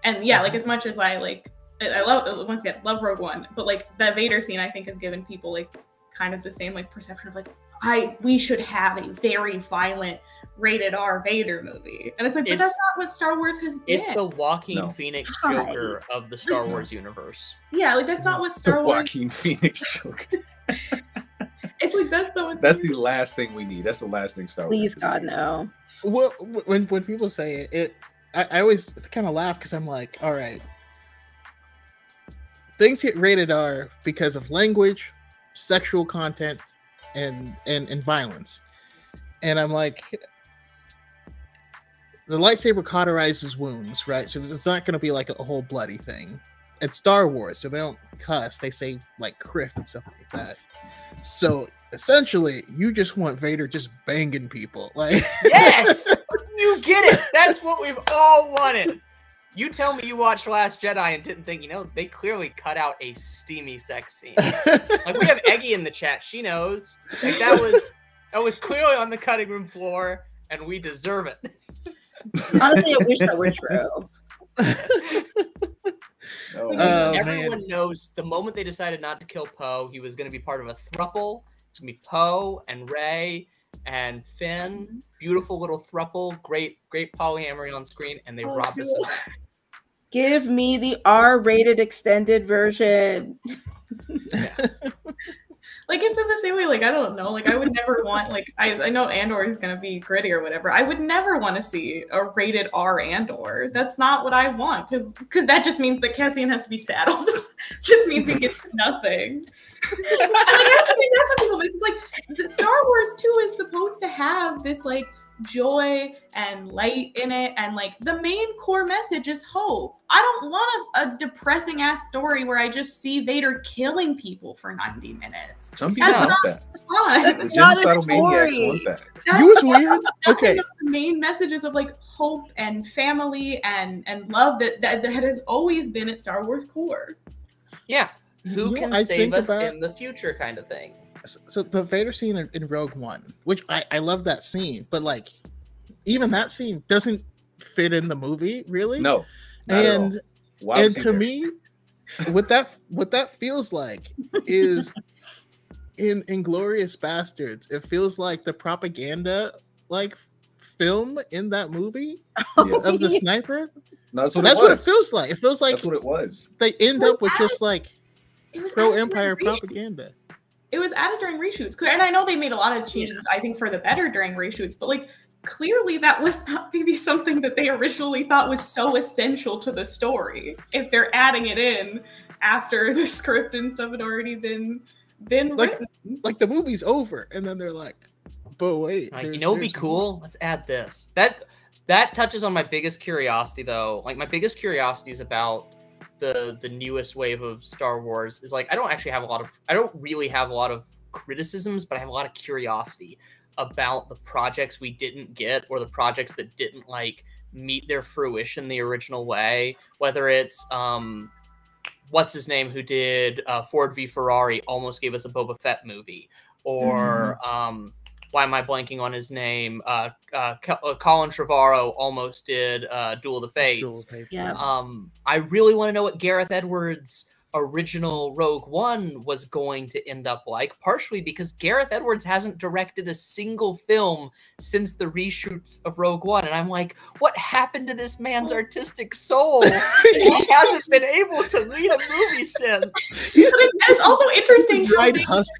and yeah, like as much as I like I love once again love Rogue One, but like the Vader scene I think has given people like kind of the same like perception of like I we should have a very violent rated R Vader movie. And it's like, but It's- that's not what Star Wars has been. It's the Joaquin No. Phoenix Hi. Joker of the Star Wars universe. yeah, like that's not what The Star Wars Joaquin Phoenix joke. it's like that's not what That's the last thing we need. That's the last thing Star Wars. Please, God, needs. no. well, when when people say it, it I, I always kind of laugh because I'm like, all right, things get rated R because of language, sexual content, and and and violence, and I'm like. The lightsaber cauterizes wounds, right? So it's not going to be like a, whole bloody thing. It's Star Wars, so they don't cuss. They say like kriff and stuff like that. So essentially, you just want Vader just banging people, like Yes, you get it. That's what we've all wanted. You tell me you watched Last Jedi and didn't think, you know, they clearly cut out a steamy sex scene. Like we have Eggy in the chat. She knows. Like that was that was clearly on the cutting room floor, and we deserve it. Honestly, I wish that were true. Oh, Oh, Everyone knows the moment they decided not to kill Poe, he was going to be part of a thruple. It's going to be Poe and Rey and Finn. Mm-hmm. Beautiful little thruple. Great, great polyamory on screen, and they Oh, robbed us of that. Give me the R-rated extended version. like it's in the same way like i don't know. Like i would never want like i, I know andor is going to be gritty or whatever. I would never want to see a rated r andor. That's not what i want because because that just means that cassian has to be sad all the time. Just means he gets nothing. Like, that's, the thing, that's what people it's like the star wars 2 is supposed to have this like joy and light in it and like the main core message is hope i don't want a, a depressing ass story where i just see vader killing people for 90 minutes Some people That's want that. it's. That's not a story. want that. you was weird. Nothing Okay, but the main messages of like hope and family and and love that that, that has always been at Star Wars core. Yeah. Who You can I save us about- in the future, kind of thing. So the Vader scene in, in Rogue One, which I, I love that scene, but like even that scene doesn't fit in the movie really. No, Not at all. and Why and to there? me what that what that feels like is in Inglourious Basterds it feels like the propaganda like film in that movie Yeah. of the sniper No, that's what that's it what it feels like it feels like that's what it was. they end Well, up with just like pro empire reshoots. propaganda It was added during reshoots, and I know they made a lot of changes. I think for the better during reshoots, but like clearly that was not maybe something that they originally thought was so essential to the story. If they're adding it in after the script and stuff had already been been Like- written. like the movie's over and then they're like but wait Like, you know, what'd be there's cool. Let's add this. That that touches on my biggest curiosity, though. Like my biggest curiosity is about the the newest wave of Star Wars. Is like I don't actually have a lot of. I don't really have a lot of criticisms, but I have a lot of curiosity about the projects we didn't get or the projects that didn't like meet their fruition the original way. Whether it's um, what's his name who did uh, Ford v Ferrari almost gave us a Boba Fett movie, or um, why am I blanking on his name? Uh, uh, uh, Colin Trevorrow almost did uh, Duel of the Fates. Dual Fates, Yeah. Um, I really want to know what Gareth Edwards' original Rogue One was going to end up like, partially because Gareth Edwards hasn't directed a single film since the reshoots of Rogue One. And I'm like, what happened to this man's artistic soul? he hasn't been able to lead a movie since. But it's also interesting how dried they, husk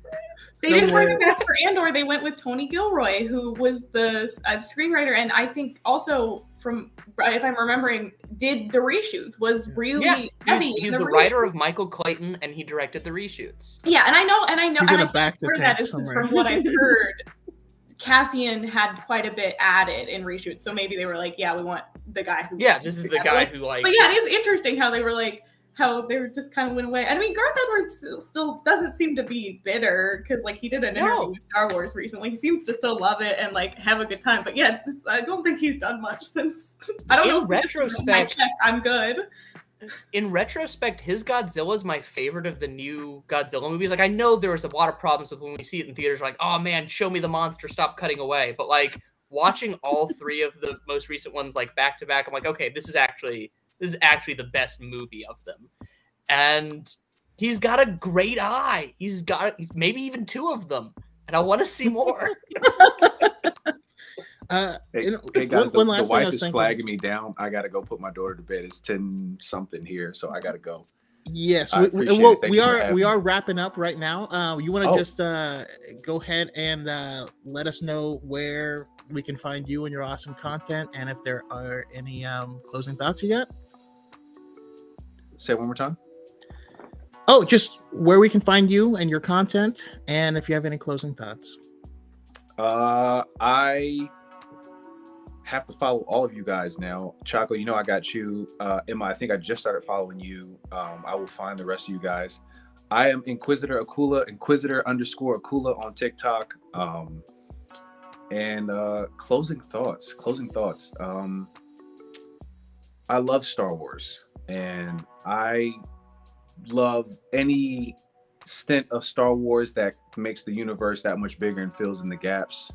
they didn't somewhere. bring him back for Andor. They went with Tony Gilroy, who was the uh, screenwriter, and I think also from if I'm remembering, did the reshoots was really Yeah, heavy. He's, he's the the writer of Michael Clayton, and he directed the reshoots. Yeah, and I know, and I know, He's and in I a back to part of that tank is 'cause somewhere. from what I've heard. Cassian had quite a bit added in reshoots, so maybe they were like, "Yeah, we want the guy who." Yeah, this is the guy like- who like. But yeah, it is interesting how they were like, how they just kind of went away. I mean, Gareth Edwards still- doesn't seem to be bitter because like he did an interview No. with Star Wars recently. He seems to still love it and like have a good time. But yeah, this, I don't think he's done much since. I don't In know. if this is my retrospect- check, I'm good. in retrospect, his Godzilla is my favorite of the new Godzilla movies. Like, I know there was a lot of problems with when we see it in theaters. Like, oh man, show me the monster, stop cutting away. But like watching all three of the most recent ones like back to back, I'm like, okay, this is actually this is actually the best movie of them. And he's got a great eye. He's got maybe even two of them, and I want to see more. Uh, Hey, you know, hey guys, one- one the, last the wife was is thinking. flagging me down. I gotta go put my daughter to bed. It's ten something here, so I gotta go. Yes, I we, we, well, we are we are wrapping up right now. Uh, you want to Oh. just uh, go ahead and uh, let us know where we can find you and your awesome content, and if there are any um, closing thoughts you got. Say it one more time. Oh, just where we can find you and your content, and if you have any closing thoughts. Uh, I have to follow all of you guys now. Chaco, you know I got you. Uh, Emma, I think I just started following you. Um, I will find the rest of you guys. I am Inquisitor Akula, Inquisitor underscore Akula on TikTok. Um, and uh, closing thoughts. Closing thoughts. Um, I love Star Wars, and I love any stint of Star Wars that makes the universe that much bigger and fills in the gaps.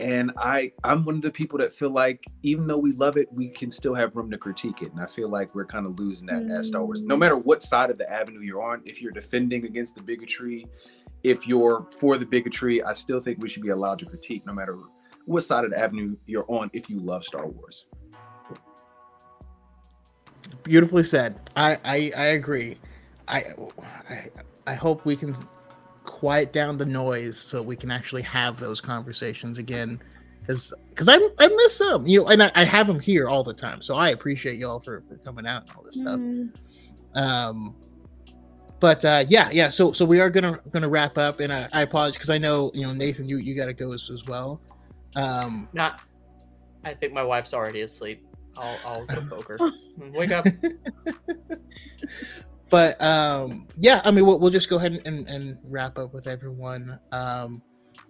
And I, I'm one of the people that feel like even though we love it, we can still have room to critique it. And I feel like we're kind of losing that as Star Wars. No mm. matter what side of the avenue you're on, if you're defending against the bigotry, if you're for the bigotry, I still think we should be allowed to critique no matter what side of the avenue you're on if you love Star Wars. Beautifully said. I I, I agree. I, I I hope we can quiet down the noise so we can actually have those conversations again. Because because I I miss them, you know, and I, I have them here all the time. So I appreciate y'all for, for coming out and all this stuff. Mm. Um, but uh, yeah, yeah. So so we are gonna gonna wrap up, and I, I apologize because I know you know Nathan, you you got to go as, as well. Um, Not. I think my wife's already asleep. I'll I'll go poker. Wake up. but um yeah i mean we'll, we'll just go ahead and, and wrap up with everyone um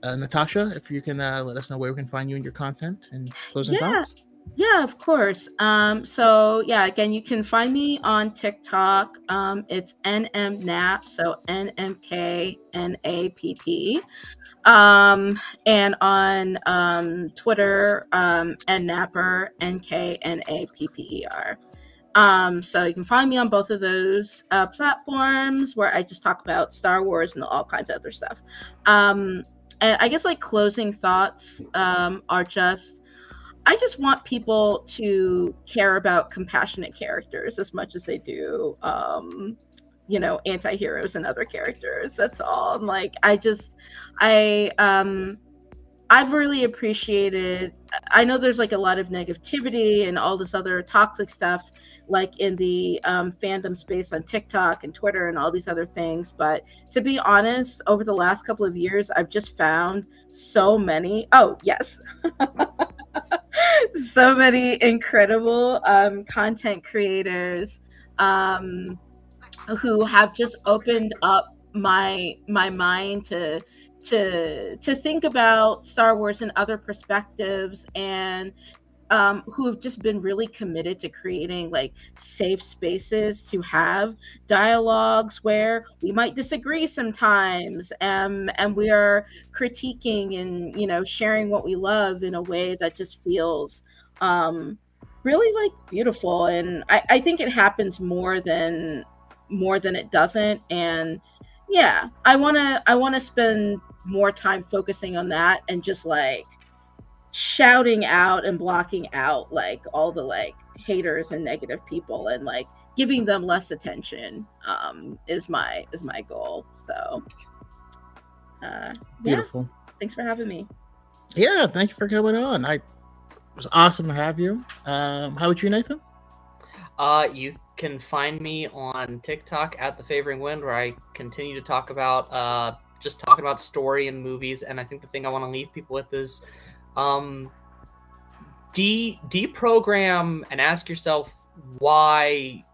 uh, natasha if you can uh, let us know where we can find you and your content and closing Yeah. thoughts Yeah, of course. Um, so yeah, again, you can find me on TikTok. Um, it's NMNAP, so N M K N A P P. Um, and on um, Twitter, um, NNapper, N K N A P P E R. Um, so you can find me on both of those uh, platforms where I just talk about Star Wars and all kinds of other stuff. Um, and I guess like closing thoughts um, are just I just want people to care about compassionate characters as much as they do, um, you know, anti-heroes and other characters. That's all. I'm like, I just, I, um, I've really appreciated. I know there's like a lot of negativity and all this other toxic stuff, like in the um, fandom space on TikTok and Twitter and all these other things. But to be honest, over the last couple of years, I've just found so many. Oh, yes. so many incredible um, content creators um, who have just opened up my my mind to to to think about Star Wars and other perspectives and um, who have just been really committed to creating like safe spaces to have dialogues where we might disagree sometimes um, and we are critiquing and you know sharing what we love in a way that just feels um, really like beautiful. And I, I think it happens more than more than it doesn't. And yeah i want to i want to spend more time focusing on that and just like shouting out and blocking out like all the like haters and negative people and like giving them less attention um is my is my goal. So uh beautiful. Yeah. thanks for having me. Yeah thank you for coming on. I it was awesome to have you. Um how about you nathan? Uh you can find me on tiktok at the favoring wind where i continue to talk about uh just talking about story and movies. And i think the thing i want to leave people with is um, de deprogram and ask yourself why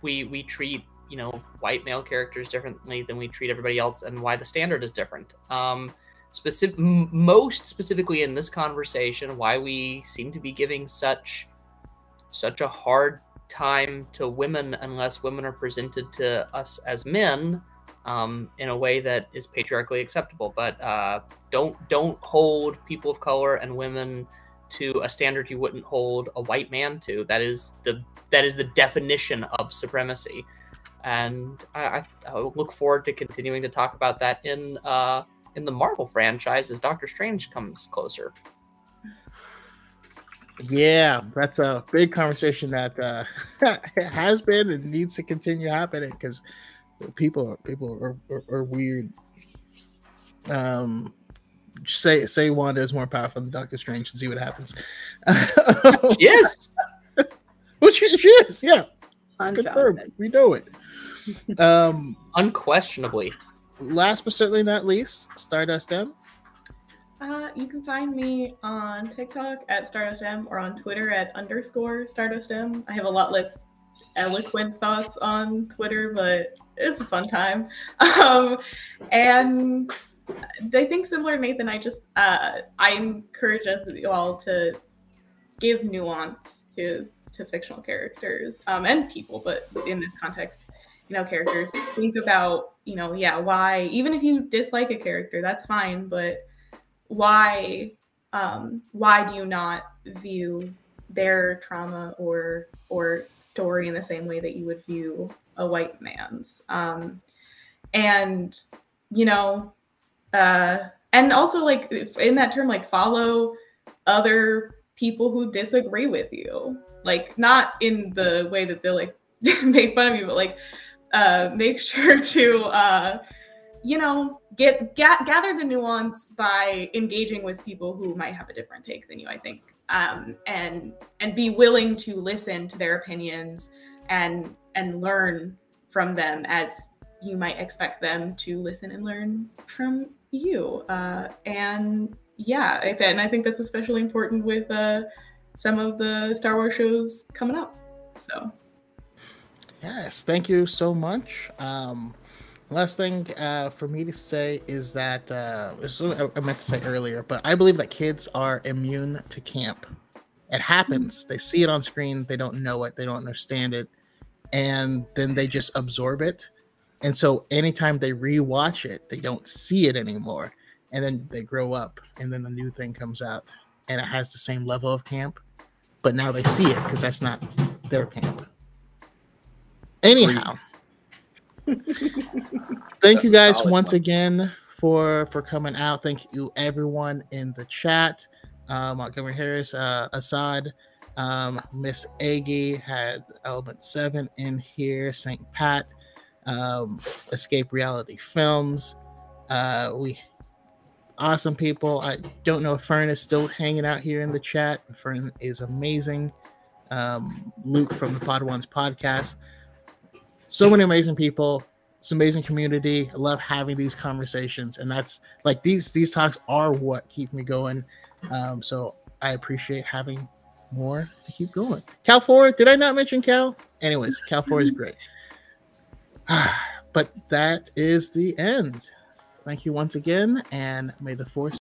we we treat you know white male characters differently than we treat everybody else and why the standard is different. Um specific most specifically in this conversation why we seem to be giving such such a hard time to women unless women are presented to us as men um, in a way that is patriarchally acceptable. But uh, don't don't hold people of color and women to a standard you wouldn't hold a white man to. That is the that is the definition of supremacy, and I, I look forward to continuing to talk about that in uh, in the Marvel franchise as Doctor Strange comes closer. Yeah, that's a big conversation that uh, has been and needs to continue happening because people people are, are, are weird. Um, say say Wanda is more powerful than Doctor Strange and see what happens. yes, which she, she is. Yeah, it's confirmed. We know it. Um, unquestionably. Last but certainly not least, Stardust M. Uh, you can find me on TikTok at Stardust M or on Twitter at underscore Stardust I have a lot less eloquent thoughts on Twitter, but it's a fun time. Um, and I think similar to Nathan, I just uh, I encourage us all to give nuance to to fictional characters um, and people, but in this context, you know, characters. Think about you know, yeah, why even if you dislike a character, that's fine, but why um, why do you not view their trauma or or story in the same way that you would view a white man's. Um, and, you know, uh, and also like in that term, like follow other people who disagree with you. Like not in the way that they'll like make fun of you, but like uh, make sure to uh, you know get ga- gather the nuance by engaging with people who might have a different take than you. I think um, and and be willing to listen to their opinions and and learn from them as you might expect them to listen and learn from you. Uh, and yeah, and I think that's especially important with uh, some of the Star Wars shows coming up. So, yes, thank you so much. Um, last thing uh, for me to say is that uh, I meant to say earlier, but I believe that kids are immune to camp. It happens. They see it on screen. They don't know it. They don't understand it and then they just absorb it. And so anytime they rewatch it, they don't see it anymore. And then they grow up, and then the new thing comes out, and it has the same level of camp, but now they see it because that's not their camp. Anyhow, thank you guys once one. again for for coming out. Thank you everyone in the chat. Um, Montgomery Harris, uh, Assad, um, Miss Aggie had Element Seven in here. Saint Pat, um, Escape Reality Films. Uh, we awesome people. I don't know if Fern is still hanging out here in the chat. Fern is amazing. Um, Luke from the Pod Ones podcast. So many amazing people. It's an amazing community. I love having these conversations, and that's like these these talks are what keep me going. Um, so I appreciate having more to keep going. Cal Four, did I not mention Cal? Anyways, Cal Four is great. but that is the end. Thank you once again, and may the force